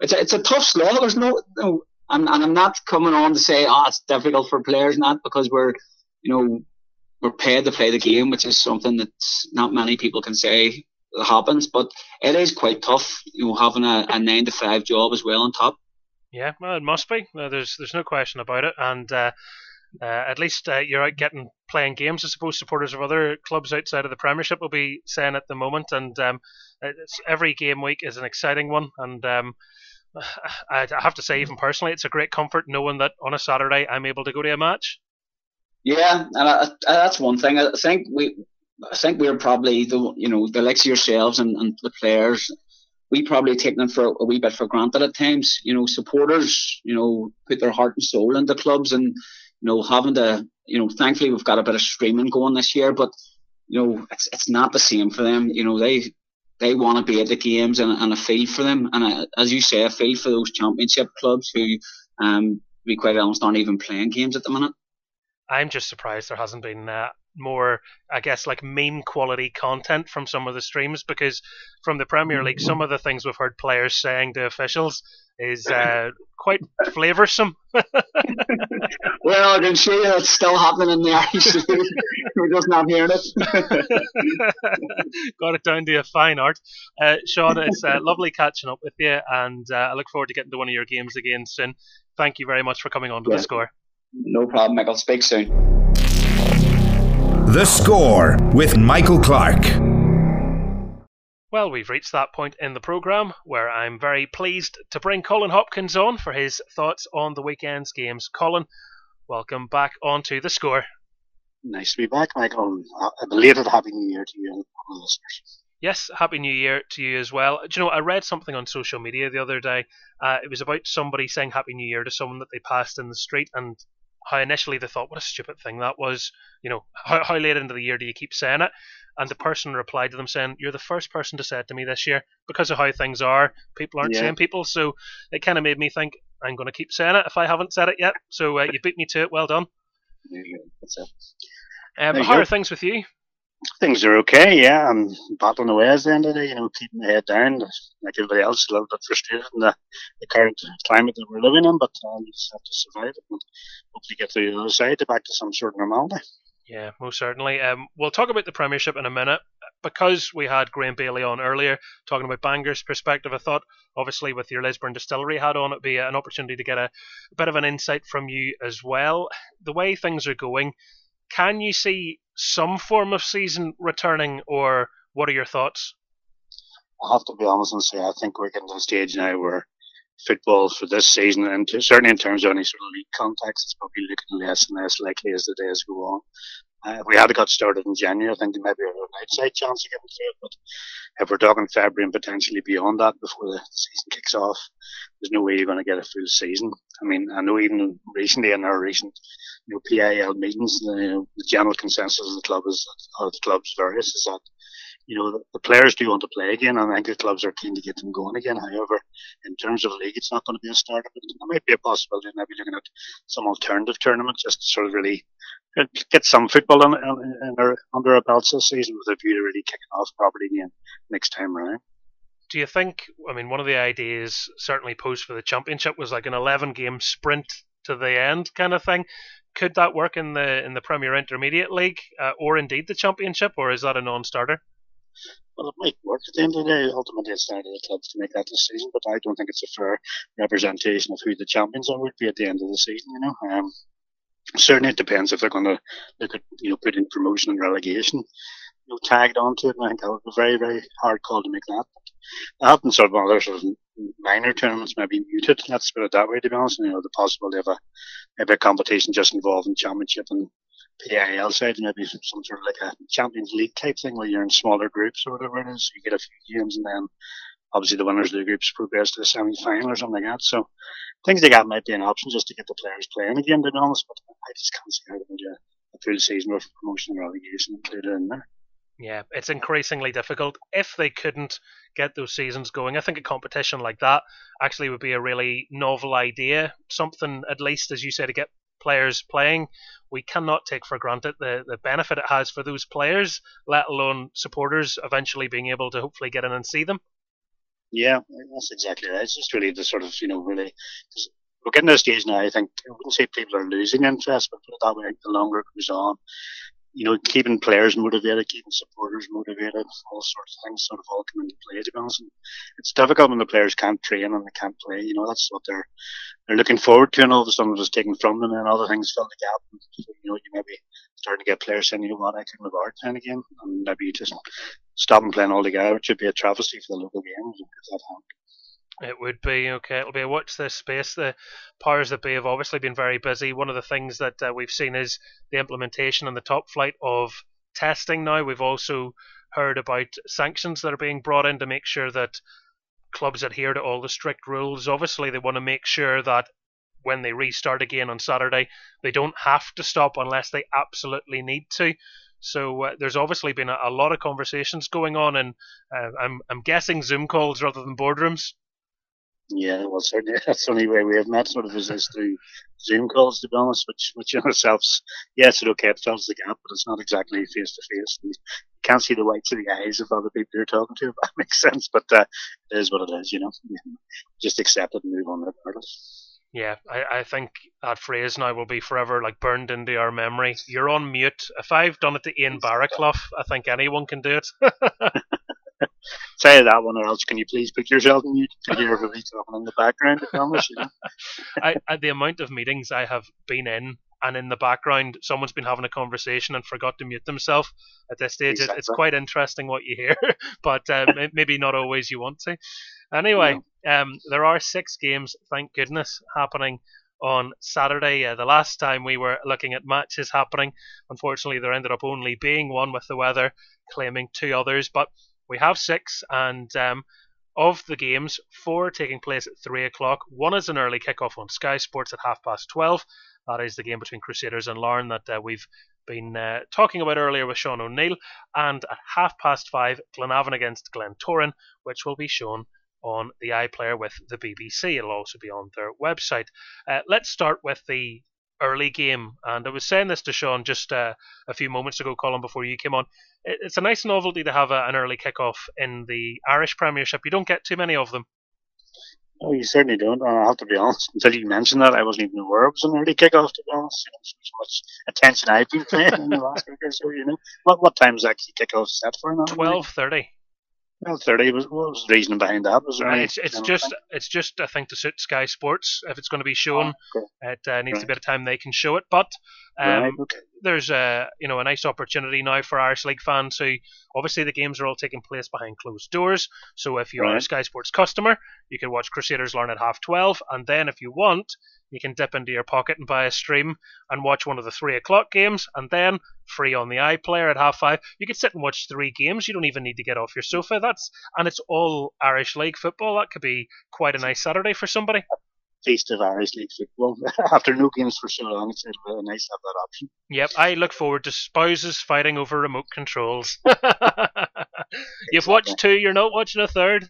It's a, it's a tough slog. There's no, no and, and I'm not coming on to say, oh, it's difficult for players, not because we're, you know, we're paid to play the game, which is something that not many people can say happens, but it is quite tough, you know, having a, a nine to five job as well on top. Yeah, well, it must be. there's there's no question about it, and uh, uh, at least uh, you're out getting playing games. I suppose supporters of other clubs outside of the Premiership will be saying at the moment, and um, every game week is an exciting one, and um, [SIGHS] I have to say, even personally, it's a great comfort knowing that on a Saturday I'm able to go to a match. Yeah, and I, I, that's one thing. I think we, I think we're probably the you know the likes of yourselves and, and the players. We probably take them for a wee bit for granted at times. You know, supporters, you know, put their heart and soul into clubs, and you know, having to, you know, thankfully we've got a bit of streaming going this year, but you know, it's it's not the same for them. You know, they they want to be at the games and, and a feel for them. And a, as you say, a feel for those championship clubs who, um, be quite honest, aren't even playing games at the minute. I'm just surprised there hasn't been uh, more, I guess, like meme quality content from some of the streams because from the Premier League, some of the things we've heard players saying to officials is [LAUGHS] uh, quite flavoursome. [LAUGHS] well, I can show you it's still happening in the Irish League. We're just not hearing it. [LAUGHS] Got it down to a fine art. Uh, Sean, it's uh, lovely catching up with you, and uh, I look forward to getting to one of your games again soon. Thank you very much for coming on to yeah. the score. No problem, Michael. Speak soon. The score with Michael Clark. Well, we've reached that point in the programme where I'm very pleased to bring Colin Hopkins on for his thoughts on the weekend's games. Colin, welcome back onto the score. Nice to be back, Michael. A belated Happy New Year to you and the listeners. Yes, Happy New Year to you as well. Do you know, I read something on social media the other day. Uh, it was about somebody saying Happy New Year to someone that they passed in the street, and how initially they thought, what a stupid thing that was. You know, how, how late into the year do you keep saying it? And the person replied to them saying, You're the first person to say it to me this year because of how things are. People aren't yeah. saying people. So it kind of made me think, I'm going to keep saying it if I haven't said it yet. So uh, you beat me to it. Well done. There you go. That's it. Um, how go. are things with you? Things are okay, yeah. I'm battling away at the end of the day, you know, keeping my head down. Like everybody else, a little bit frustrated in the, the current climate that we're living in, but I uh, just have to survive it and hopefully get to the other side to back to some sort of normality. Yeah, most certainly. Um, we'll talk about the Premiership in a minute. Because we had Graham Bailie on earlier talking about Bangor's perspective, I thought, obviously, with your Lisburn Distillery hat on, it'd be an opportunity to get a, a bit of an insight from you as well. The way things are going, can you see some form of season returning, or what are your thoughts? I have to be honest and say I think we're getting to a stage now where football for this season, and certainly in terms of any sort of league context, is probably looking less and less likely as the days go on. Uh, if we had got started in January, I think there might be an outside chance of getting through it. But if we're talking February and potentially beyond that before the season kicks off, there's no way you're going to get a full season. I mean, I know even recently in our recent you know, PIL meetings, the, you know, the general consensus of the club is, of the club's various is that you know, the, players do want to play again, and I think the clubs are keen to get them going again. However, in terms of league, it's not going to be a start. But there might be a possibility of maybe looking at some alternative tournament just to sort of really get some football in, in, in our, under our belts this season with a view to really kicking off properly again next time around. Do you think? I mean, one of the ideas certainly posed for the championship was like an 11 game sprint to the end kind of thing. Could that work in the in the Premier Intermediate League uh, or indeed the championship, or is that a non-starter? Well, it might work at the end of the day. Ultimately, it's down to the clubs to make that decision, but I don't think it's a fair representation of who the champions are would be at the end of the season. You know, um, certainly it depends if they're going to look at you know putting promotion and relegation, you know, tagged onto it. And I think that would be a very very hard call to make that. Have been sort of other sort of minor tournaments may be muted. Let's put it that way. To be honest, you know, the possibility of a maybe a competition just involving championship and PIL side, maybe some sort of like a Champions League type thing where you're in smaller groups or whatever it is. You get a few games and then obviously the winners of the groups progress to the semi final or something like that. So things like that might be an option just to get the players playing again, to be honest. But I just can't see how they can do a full season with promotion and relegation included in there. Yeah, it's increasingly difficult. If they couldn't get those seasons going, I think a competition like that actually would be a really novel idea. Something, at least, as you say, to get players playing. We cannot take for granted the, the benefit it has for those players, let alone supporters eventually being able to hopefully get in and see them. Yeah, that's exactly right. It's just really the sort of, you know, really, we're getting to a stage now, I think, I wouldn't say people are losing interest, but put it that way, the longer it goes on, you know, keeping players motivated, keeping supporters motivated, all sorts of things sort of all come into play, to be honest. And it's difficult when the players can't train and they can't play, you know, that's what they're, they're looking forward to and all of a sudden it's taken from them and other things fill the gap. And, you know, you maybe starting to get players saying, you know what, I can out playing again and maybe you just stop and playing altogether, which would be a travesty for the local games if that happened. It would be okay. It'll be a watch this space. The powers that be have obviously been very busy. One of the things that uh, we've seen is the implementation and the top flight of testing. Now we've also heard about sanctions that are being brought in to make sure that clubs adhere to all the strict rules. Obviously, they want to make sure that when they restart again on Saturday, they don't have to stop unless they absolutely need to. So uh, there's obviously been a, a, lot of conversations going on, and uh, I'm I'm guessing Zoom calls rather than boardrooms. Yeah, well, [LAUGHS] certainly that's the only way we have met sort of is, is through Zoom calls, to be honest, which, which in ourselves, yes, it okay, it fills the gap, but it's not exactly face to face. You can't see the whites of the eyes of other people you're talking to, [LAUGHS] if that makes sense, but uh, it is what it is, you know. Just accept it and move on regardless. Yeah, I, I think that phrase now will be forever like burned into our memory. You're on mute. If I've done it to Ian Barraclough, I think anyone can do it. [LAUGHS] say that one, or else can you please put yourself in mute to hear everybody talking in the background? I promise you. [LAUGHS] I, I, the amount of meetings I have been in, and in the background, someone's been having a conversation and forgot to mute themselves. At this stage, exactly. it's quite interesting what you hear, [LAUGHS] but uh, maybe not always you want to. Anyway, um, there are six games, thank goodness, happening on Saturday. Uh, the last time we were looking at matches happening, unfortunately, there ended up only being one with the weather claiming two others. But we have six, and um, of the games, four taking place at three o'clock. One is an early kickoff on Sky Sports at half past twelve. That is the game between Crusaders and Larne that uh, we've been uh, talking about earlier with Sean O'Neill. And at half past five, Glenavon against Glentoran, which will be shown on the iPlayer with the BBC. It'll also be on their website. Uh, let's start with the early game. And I was saying this to Sean just uh, a few moments ago, Colin, before you came on. It's a nice novelty to have a, an early kickoff in the Irish Premiership. You don't get too many of them. Oh, you certainly don't. I have to be honest. Until you mentioned that, I wasn't even aware it was an early kickoff. To be honest, you know, so much attention I've been paying in the last week or so. You know, what what time is actually kickoff set for now? Twelve thirty. Well, thirty was what was the reasoning behind that? Was there any, it's it's just thing? it's just I think to suit Sky Sports if it's going to be shown, oh, okay. it uh, needs right. to be at a time they can show it. But um, right, okay. there's a you know a nice opportunity now for Irish League fans who obviously the games are all taking place behind closed doors. So if you're right. a Sky Sports customer, you can watch Crusaders Larne at half twelve, and then if you want, you can dip into your pocket and buy a stream and watch one of the three o'clock games, and then free on the iPlayer at half five. You could sit and watch three games. You don't even need to get off your sofa. That's and it's all Irish League football. That could be quite a nice Saturday for somebody. Taste of Irish League football after no games for so long. It's really nice to have that option. Yep, I look forward to spouses fighting over remote controls. [LAUGHS] You've watched two. You're not watching a third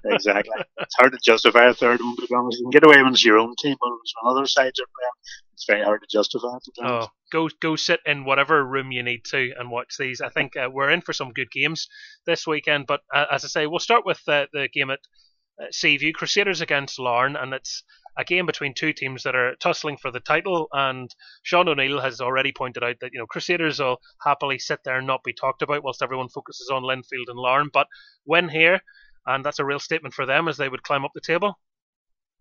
[LAUGHS] exactly. It's hard to justify a third one, to be honest. You can get away when it's your own team, but when other sides are playing, it's very hard to justify. To oh, go go sit in whatever room you need to and watch these. I think uh, we're in for some good games this weekend. But uh, as I say, we'll start with uh, the game at uh, Seaview Crusaders against Larne, and it's a game between two teams that are tussling for the title. And Sean O'Neill has already pointed out that you know Crusaders will happily sit there and not be talked about whilst everyone focuses on Linfield and Larne. But when here, and that's a real statement for them as they would climb up the table.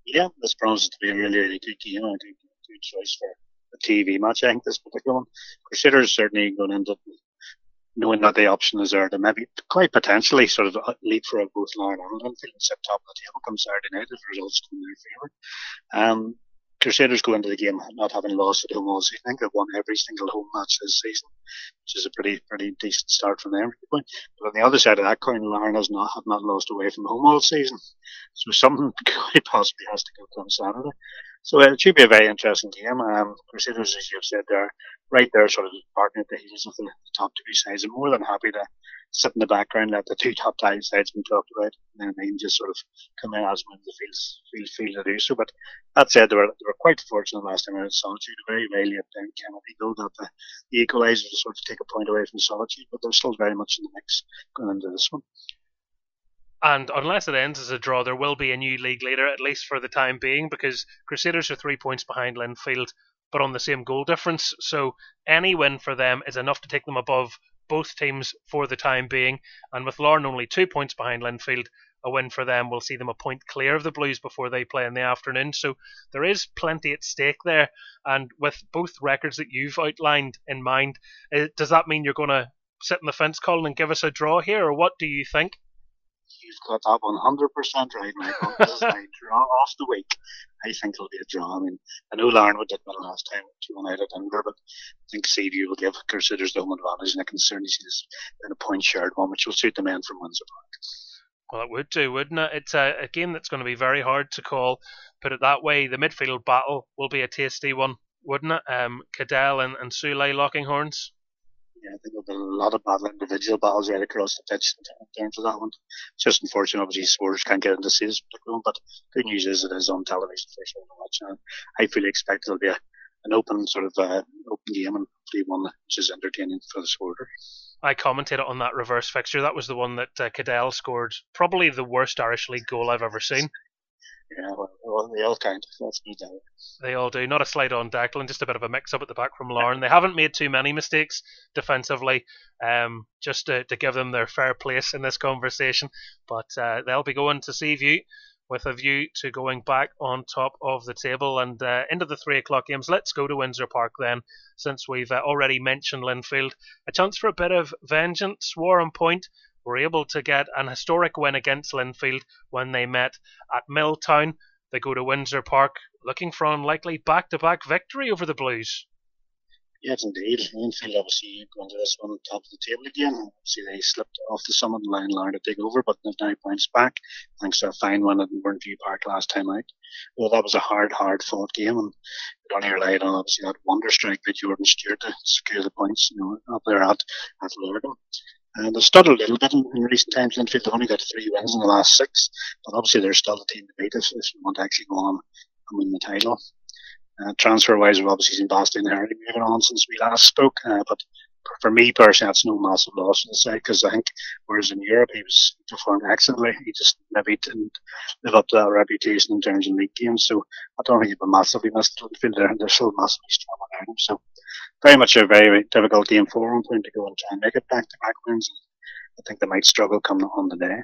Yeah, this promises to be a really, really good game. I think a good choice for a TV match. I think this particular one. Crusaders certainly going into knowing that the option is there to maybe quite potentially sort of lead for both Larne and Linfield and sit top of the table come Saturday night if results come in their favour. Um, Crusaders go into the game not having lost at home all season. I think they've won every single home match this season. which is a pretty pretty decent start from them. But on the other side of that coin, Larne has not have not lost away from home all season, so something [LAUGHS] quite possibly has to go on Saturday. So it should be a very interesting game. Um, Crusaders, as you've said, they're right there, sort of partner at the heels of the, the top two sides. I'm more than happy to sit in the background, let the two top five sides be talked about, and then they can just sort of come in as when they feel, feel, feel to do so. But that said, they were, they were quite fortunate last time out at Solitude. Very rarely up down Kennedy, though, that the, the equaliser sort of take a point away from Solitude, but they're still very much in the mix going into this one. And unless it ends as a draw, there will be a new league leader, at least for the time being, because Crusaders are three points behind Linfield, but on the same goal difference. So any win for them is enough to take them above both teams for the time being. And with Larne only two points behind Linfield, a win for them will see them a point clear of the Blues before they play in the afternoon. So there is plenty at stake there. And with both records that you've outlined in mind, uh, does that mean you're going to sit in the fence, Colin, and give us a draw here, or what do you think? You've got that 100% right, Michael. this is my draw off the week. I think it'll be a draw. I mean, I know Larne would did well last time, 2 1 out at Denver, but I think Seaview will give Crusaders the home advantage, and I can certainly see this in a point shared one, which will suit the men from Windsor Park. Well, it would do, wouldn't it? It's a, a game that's going to be very hard to call. Put it that way, the midfield battle will be a tasty one, wouldn't it? Um, Caddell and, and Sule locking horns. Yeah, I think there'll be a lot of battle, individual battles right across the pitch in terms of that one. It's just unfortunate, obviously, supporters can't get into see this particular one, but good news is it is on television for sure to watch. And I fully expect it'll be a, an open sort of uh, open game and hopefully one which is entertaining for the supporter. I commented on that reverse fixture. That was the one that uh, Caddell scored. Probably the worst Irish League goal I've ever seen. Yeah, well, well they all count. That's no doubt. They all do. Not a slight on Declan, just a bit of a mix up at the back from Larne. They haven't made too many mistakes defensively, um, just to, to give them their fair place in this conversation. But uh, they'll be going to Seaview with a view to going back on top of the table and uh, into the three o'clock games. Let's go to Windsor Park then, since we've uh, already mentioned Linfield. A chance for a bit of vengeance. Warrenpoint were able to get an historic win against Linfield when they met at Milltown. They go to Windsor Park looking for an unlikely back to back victory over the Blues. Yes, indeed. Linfield obviously going to this one top of the table again. Obviously, they slipped off the summit line line to take over, but they've now bounced back thanks to a fine win at Mourneview Park last time out. Well, that was a hard, hard fought game, and it only relied on obviously that wonder strike by Jordan Stewart to secure the points, you know, up there at, at Lurgan. And they've stuttered a little bit in, in recent times. Linfield have only got three wins in the last six, but obviously they're still a team to beat if, if you want to actually go on and win the title. Uh, transfer wise, we've obviously seen Bastien Hardy moving on since we last spoke, uh, but for me personally, that's no massive loss to the side because I think whereas in Europe he was he performed excellently, he just maybe didn't live up to that reputation in terms of league games. So I don't think he'd be massively missed. They're, they're still massively strong around him. So very much a very difficult game for them to go and try and make it back to back wins. I think they might struggle coming on the day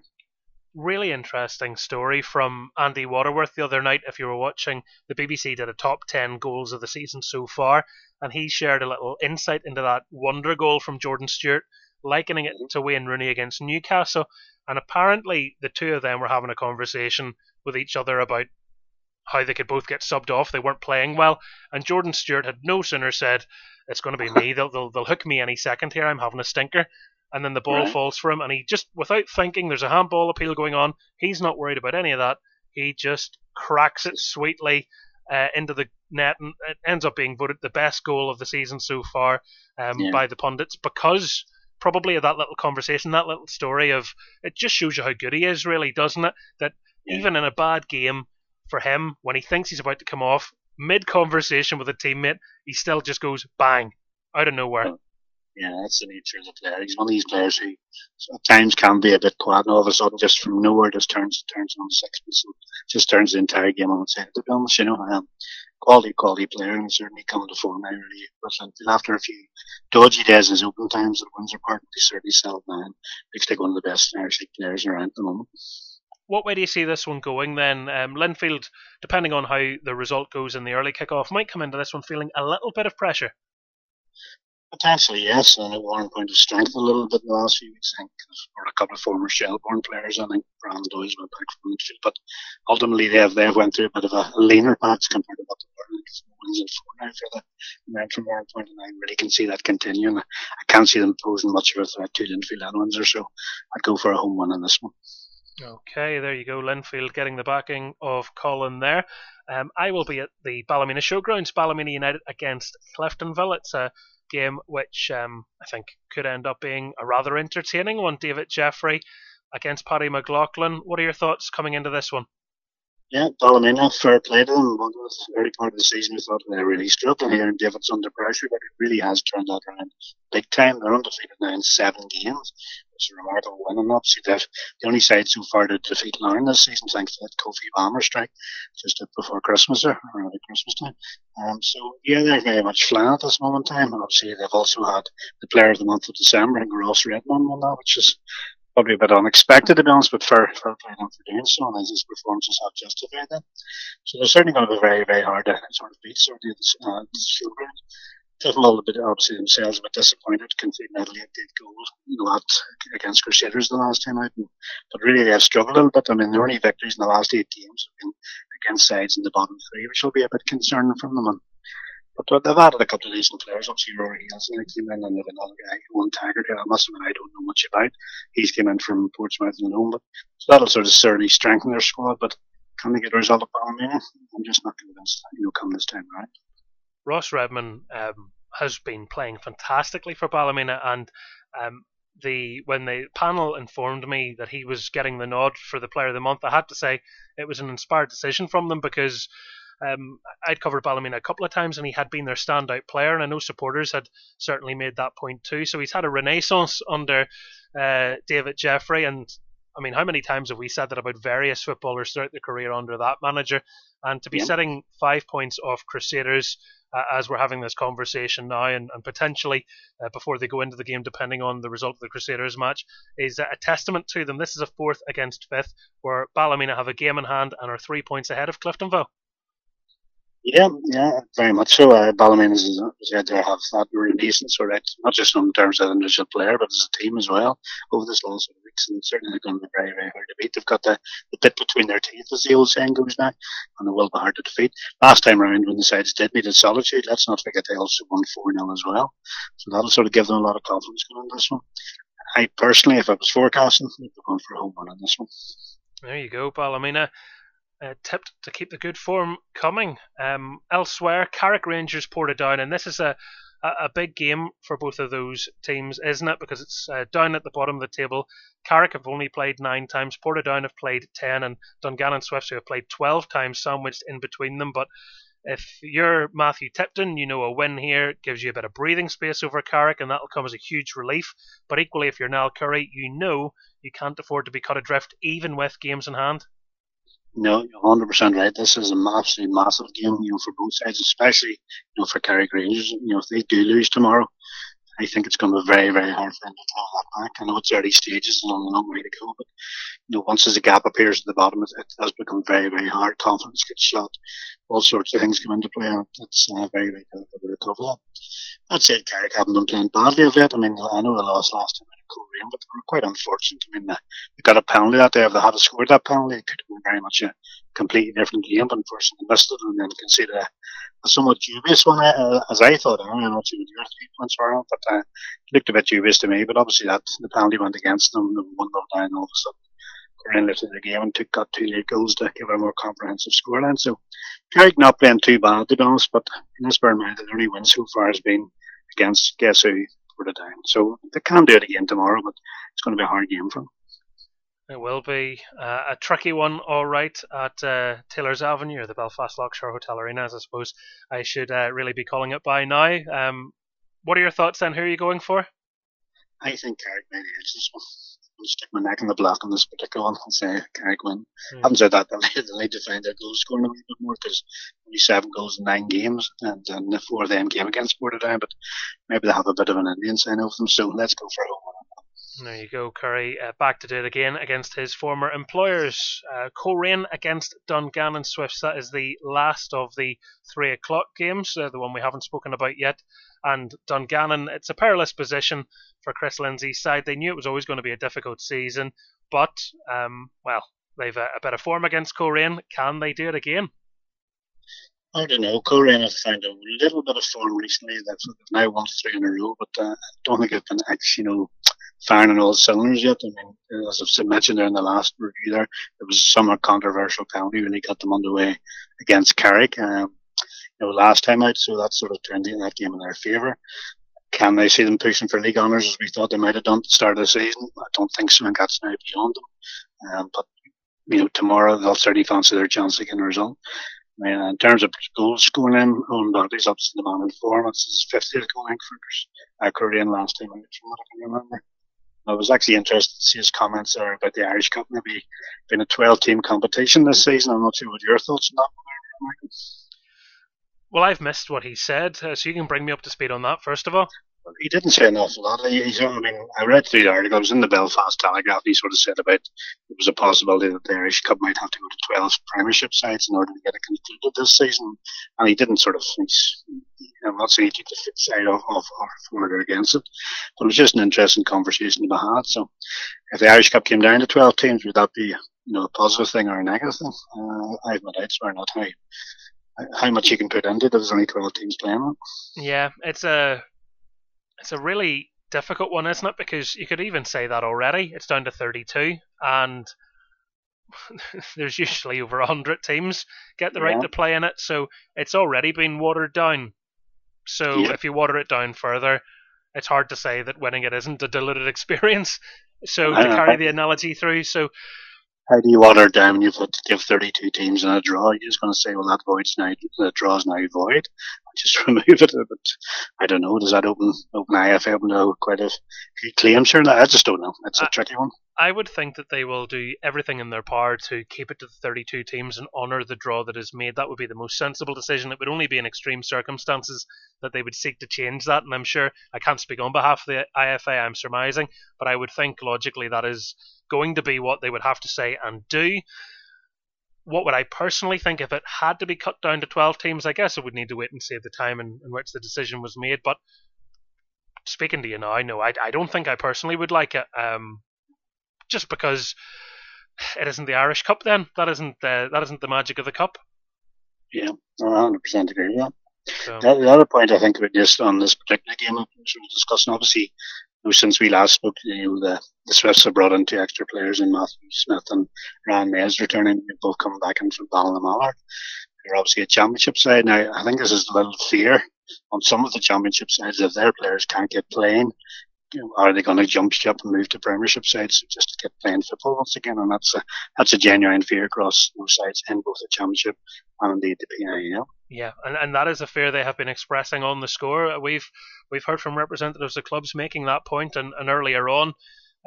really interesting story from Andy Waterworth the other night. If you were watching, the BBC did a top 10 goals of the season so far, and he shared a little insight into that wonder goal from Jordan Stewart, likening it to Wayne Rooney against Newcastle. And apparently, the two of them were having a conversation with each other about how they could both get subbed off. They weren't playing well, and Jordan Stewart had no sooner said, "It's going to be me. [LAUGHS] They'll, they'll they'll hook me any second here. I'm having a stinker." and then the ball Right. falls for him, and he just, without thinking, there's a handball appeal going on. He's not worried about any of that. He just cracks it sweetly uh, into the net, and it ends up being voted the best goal of the season so far um, Yeah. by the pundits because probably of that little conversation, that little story of it just shows you how good he is, really, doesn't it? That Yeah. even in a bad game for him, when he thinks he's about to come off, mid conversation with a teammate, he still just goes bang out of nowhere. Yeah, that's the nature of the player. He's one of these players who at times can be a bit quiet and all of a sudden just from nowhere just turns turns on sixpence and just turns the entire game on its head to be honest, you know. Um, quality, quality player and certainly come to form now really Linfield. After a few dodgy days in his open times at Windsor Park, they certainly settled down. Looks like one of the best Irish League players around at the moment. What way do you see this one going then? Um, Linfield, depending on how the result goes in the early kick-off, might come into this one feeling a little bit of pressure. Potentially, yes. And it Warren point of strength a little bit in the last few weeks. I think for a couple of former Shelbourne players. I think Brandon Doyle's went back from midfield, but ultimately they have they've went through a bit of a leaner patch compared to what they were. Like four wins and four now for the men from Warrenpoint, and I really can see that continuing. I can't see them posing much of a threat to Linfield Edmonds or so. I'd go for a home win on this one. Okay, there you go. Linfield getting the backing of Colin there. Um, I will be at the Ballymena Showgrounds, Ballymena United against Cliftonville. It's a game which um, I think could end up being a rather entertaining one. David Jeffrey against Paddy McLaughlin. What are your thoughts coming into this one? Yeah, Ballymena, fair play to them. One of the early part of the season, we thought they really struggled here, and David's under pressure, but it really has turned that around big time. They're undefeated now in seven games. It's a remarkable win, and obviously they've the only side so far to defeat Larne this season, thanks to that Kofi Balmer strike just before Christmas or around Christmas time. Um, so yeah, they're very much flying at this moment in time. And obviously they've also had the Player of the Month of December, and Ross Redman won that, which is probably a bit unexpected to be honest, but fair, fair play them for doing so, and his performances have justified that. So they're certainly going to be very, very hard to sort of beat certainly uh, the Showground. Cliftonville a bit obviously themselves a bit disappointed conceding that late date goal, you know, at, against Crusaders the last time out. And, but really they have struggled a little bit. I mean their only victories in the last eight games have been against sides in the bottom three, which will be a bit concerning from them. And but they've added a couple of decent players. Obviously, Rory Hansen came in, and they've another guy, Owen Taggart, who I must admit I don't know much about. He's came in from Portsmouth and home, but so that'll sort of certainly strengthen their squad. But can they get a result at Ballymena? I'm just not convinced he'll come this time right. Ross Redman um, has been playing fantastically for Ballymena, and um, the when the panel informed me that he was getting the nod for the Player of the Month, I had to say it was an inspired decision from them because um, I'd covered Ballymena a couple of times, and he had been their standout player, and I know supporters had certainly made that point too. So he's had a renaissance under uh, David Jeffrey, and I mean, how many times have we said that about various footballers throughout their career under that manager? And to be yeah. setting five points off Crusaders uh, as we're having this conversation now, and, and potentially uh, before they go into the game, depending on the result of the Crusaders match, is a testament to them. This is a fourth against fifth, where Ballymena have a game in hand and are three points ahead of Cliftonville. Yeah, yeah, very much so. Uh, is, is going to have that renaissance, sort of, not just in terms of an individual player, but as a team as well over this last sort of weeks. And certainly they're going to be very, very hard to beat. They've got the, the bit between their teeth, as the old saying goes now, and they will be hard to defeat. Last time around, when the sides did meet at Solitude, let's not forget they also won 4 0 as well. So that'll sort of give them a lot of confidence going into this one. I personally, if I was forecasting, I'd be going for a home win on this one. There you go, Ballymena uh, tipped to keep the good form coming. Um, elsewhere, Carrick Rangers Portadown, and this is a, a, big game for both of those teams, isn't it? Because it's uh, down at the bottom of the table. Carrick have only played nine times, Portadown have played ten, and Dungannon Swifts have played twelve times, sandwiched in between them. But if you're Matthew Tipton, you know a win here gives you a bit of breathing space over Carrick, and that'll come as a huge relief. But equally, if you're Niall Currie, you know you can't afford to be cut adrift, even with games in hand. No, you're 100% right. This is a massive, massive game, you know, for both sides, especially, you know, for Carrick Rangers. You know, if they do lose tomorrow, I think it's going to be very, very hard for them to claw that back. I know it's early stages and a long way to go, but you know, once there's a gap appears at the bottom, it, it does become very, very hard. Confidence gets shot. All sorts of things come into play. And it's uh, very, very difficult to recover that. I'd say Carrick haven't been playing badly of late. I mean, I know they lost last time in Coleraine, but they were quite unfortunate. I mean, they, got a penalty that day. If they had scored that penalty, it could have been very much a completely different game. But unfortunately, missed it and then conceded a, a somewhat dubious one, uh, as I thought. I don't know what you your three points were, but uh, it looked a bit dubious to me. But obviously, that the penalty went against them. They won down all of a sudden. Coleraine lifted the game and took got two late goals to give a more comprehensive scoreline. So Carrick not playing too bad to be honest, but in this bear in mind, the only win so far has been against guess who Portadown. So they can do it again tomorrow, but it's going to be a hard game for them. It will be uh, a tricky one, all right, at uh, Taylor's Avenue the Belfast Loughshore Hotel Arena, as I suppose I should uh, really be calling it by now. Um, what are your thoughts then? Who are you going for? I think Carrick may edge this one. Stick my neck in the block on this particular one and say Carrick win. Mm. Having said that, they'll need to find their goal scoring a little bit more because only seven goals in nine games, and then the four of them came against Portadown, but maybe they have a bit of an Indian sign of them. So let's go for a home There you go, Currie. Uh, back to do it again against his former employers. Uh, Coleraine against Dungannon Swifts. That is the last of the three o'clock games, uh, the one we haven't spoken about yet. And Dungannon, it's a perilous position for Kris Lindsay's side. They knew it was always going to be a difficult season, but, um, well, they've a, a of form against Coleraine. Can they do it again? I don't know. Coleraine have found a little bit of form recently. They've now won three in a row, but uh, I don't think they've been you know, firing on all cylinders yet. I mean, as I've mentioned there in the last review there, it was somewhat controversial penalty when he got them underway against Carrick, um, you know, last time out, so that sort of turned that game in their favour. Can they see them pushing for league honours as we thought they might have done at the start of the season? I don't think so, and that's now beyond them. Um, but, you know, tomorrow they'll certainly fancy their chance again result. I mean, in terms of goals scoring in, Eoin Bradley's up to the man in form. It's his 50th goal, I think, for Coleraine last time I can remember. I was actually interested to see his comments there about the Irish Cup maybe being a 12 team competition this season. I'm not sure what your thoughts on that were, Well, I've missed what he said, uh, so you can bring me up to speed on that first of all he didn't say an awful lot. He, he's, I mean, I read through the article. I was in the Belfast Telegraph. He sort of said about it was a possibility that the Irish Cup might have to go to 12 Premiership sides in order to get it concluded this season. And he didn't sort of, he's, I'm not saying he took the side off, off, off for or against it, but it was just an interesting conversation to be had. So if the Irish Cup came down to 12 teams, would that be, you know, a positive thing or a negative thing? Uh, I have my doubts or not how how much you can put into it. There's only 12 teams playing it. Yeah, it's a it's a really difficult one, isn't it? Because you could even say that already. It's down to 32, and [LAUGHS] there's usually over 100 teams get the yeah. right to play in it, so it's already been watered down. So yeah. if you water it down further, it's hard to say that winning it isn't a diluted [LAUGHS] experience. So to carry the analogy through, so how do you water it down when you've got to give 32 teams in a draw? You're just going to say, well, that void's now, the draw's now void. [LAUGHS] Just remove it. But I don't know. Does that open, open IFL to quite a few claims here? I just don't know. It's a I, tricky one. I would think that they will do everything in their power to keep it to the 32 teams and honour the draw that is made. That would be the most sensible decision. It would only be in extreme circumstances that they would seek to change that. And I'm sure I can't speak on behalf of the IFA, I'm surmising, but I would think logically that is going to be what they would have to say and do. What would I personally think if it had to be cut down to 12 teams? I guess I would need to wait and see the time in, in which the decision was made. But speaking to you now, no, I, I don't think I personally would like it. Um, just because it isn't the Irish Cup. Then that isn't the, that isn't the magic of the cup. Yeah, 100 percent agree. Yeah. So. The, the, other point I think about just on this particular game we were discussing, obviously know, since we last spoke, you know, the, the Swifts have brought in two extra players in Matthew Smith and Ryan Mayse returning. They've both coming back in from Ballinamallard. They're obviously a championship side. Now, I think this is a little fear on some of the championship sides if their players can't get playing. You know, are they going to jump ship and move to Premiership sides just to get playing football once again? And that's a that's a genuine fear across those sides in both the Championship and indeed the PIL. Yeah, and, and that is a fear they have been expressing on the score. We've we've heard from representatives of clubs making that point, and, and earlier on,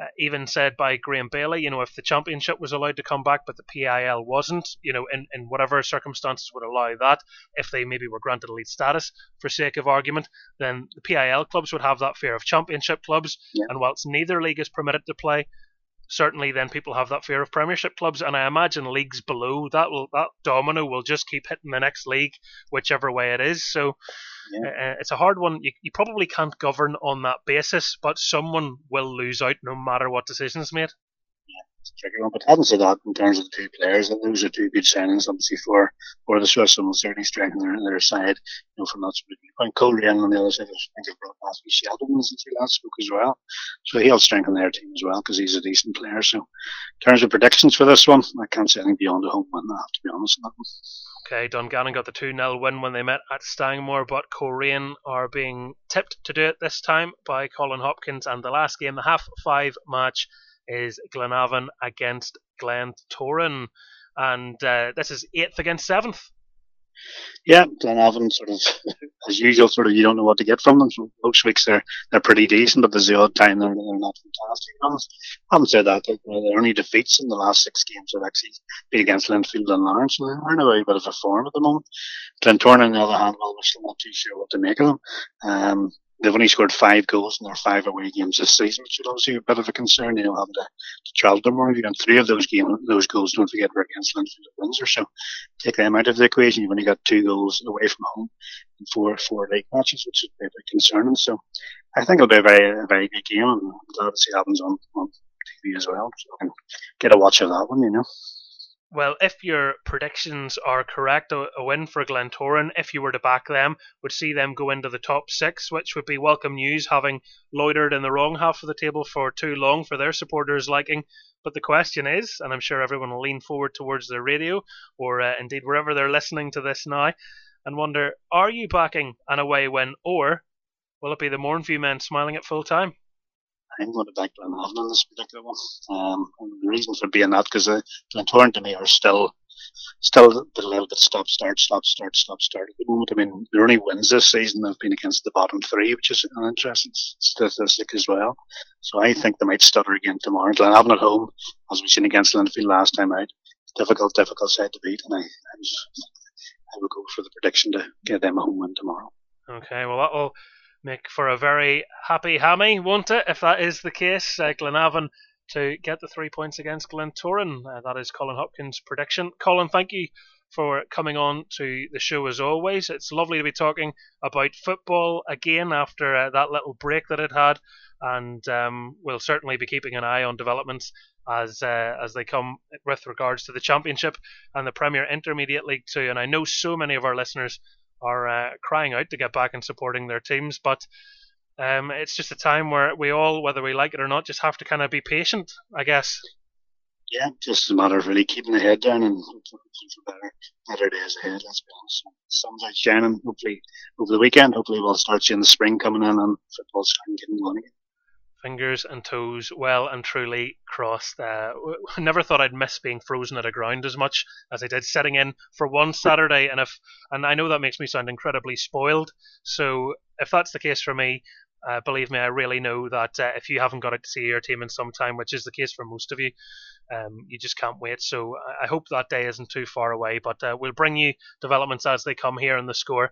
uh, even said by Graham Bailie, you know, if the championship was allowed to come back, but the PIL wasn't, you know, in, in whatever circumstances would allow that, if they maybe were granted elite status for sake of argument, then the PIL clubs would have that fear of championship clubs, yeah. and whilst neither league is permitted to play, certainly then people have that fear of Premiership clubs, and I imagine leagues below that will that domino will just keep hitting the next league, whichever way it is. So yeah. uh, it's a hard one. You, you probably can't govern on that basis, but someone will lose out no matter what decisions made one. But having said that, in terms of the two players, those are two good signings, obviously, for, for the Swifts and will certainly strengthen their, their side, you know, from that sort of viewpoint. On the other side, I think they've brought Matthew Sheldon since we last spoke as well. So he'll strengthen their team as well because he's a decent player. So in terms of predictions for this one, I can't say anything beyond a home win, I have to be honest on that one. Okay, Dungannon got the 2 0 win when they met at Stangmore, but Coleraine are being tipped to do it this time by Colin Hopkins. And the last game, the half five match, is Glenavon against Glen Glentoran. And uh, this is eighth against seventh. Yeah, Glenavon sort of, [LAUGHS] as usual, sort of you don't know what to get from them. So most weeks they're they're pretty decent, but there's the odd time they're, they're not fantastic. I haven't said that. they, their only defeats in the last six games have actually been against Linfield and Larne, they're in a very bit of a form at the moment. Glentoran, on the other hand, well, we're still not too sure what to make of them. Um, they've only scored five goals in their five away games this season, which is obviously a bit of a concern. You know, having to, to travel to. You've got three of those game those goals. Don't forget were against Linfield at Windsor. So take them out of the equation. You've only got two goals away from home in four four league matches, which is a bit concerning. So I think it'll be a very a very good game. I'm glad to see happens on, on TV as well. So I can get a watch of that one. You know. Well, if your predictions are correct, a, a, win for Glentoran, if you were to back them, would see them go into the top six, which would be welcome news, having loitered in the wrong half of the table for too long for their supporters' liking. But the question is, and I'm sure everyone will lean forward towards their radio, or uh, indeed wherever they're listening to this now, and wonder, are you backing an away win, or will it be the Mourneview men smiling at full time? I'm going to back Glenavon in this particular one. Um, the reason for being that because uh, Glentoran to me are still still a little bit stop start stop start stop start at the moment. I mean, their only wins this season have been against the bottom three, which is an interesting statistic as well. So I think they might stutter again tomorrow. Glenavon at home, as we've seen against Linfield last time out, difficult, difficult side to beat, and I, I, just, I will go for the prediction to get them a home win tomorrow. Okay, well that will make for a very happy hammy, won't it? If that is the case, uh, Glenavon to get the three points against Glentoran. Uh, that is Colin Hopkins' prediction. Colin, thank you for coming on to the show as always. It's lovely to be talking about football again after uh, that little break that it had, and um, we'll certainly be keeping an eye on developments as uh, as they come with regards to the Championship and the Premier Intermediate League too. And I know so many of our listeners are uh, crying out to get back and supporting their teams. But um, it's just a time where we all, whether we like it or not, just have to kind of be patient, I guess. Yeah, just a matter of really keeping the head down and for better, better days ahead. Let's be honest. Sun's out shining. Hopefully, over the weekend, hopefully we'll start seeing the spring coming in and football starting getting going again fingers and toes well and truly crossed. Uh, [LAUGHS] never thought I'd miss being frozen at a ground as much as I did setting in for one Saturday, and if and I know that makes me sound incredibly spoiled. So if that's the case for me, uh, believe me, I really know that uh, if you haven't got to see your team in some time, which is the case for most of you, um, you just can't wait. So I hope that day isn't too far away. But uh, we'll bring you developments as they come here in the score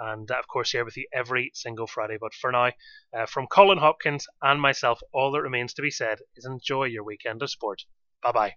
and of course here with you every single Friday. But for now, uh, from Colin Hopkins and myself, all that remains to be said is enjoy your weekend of sport. Bye bye.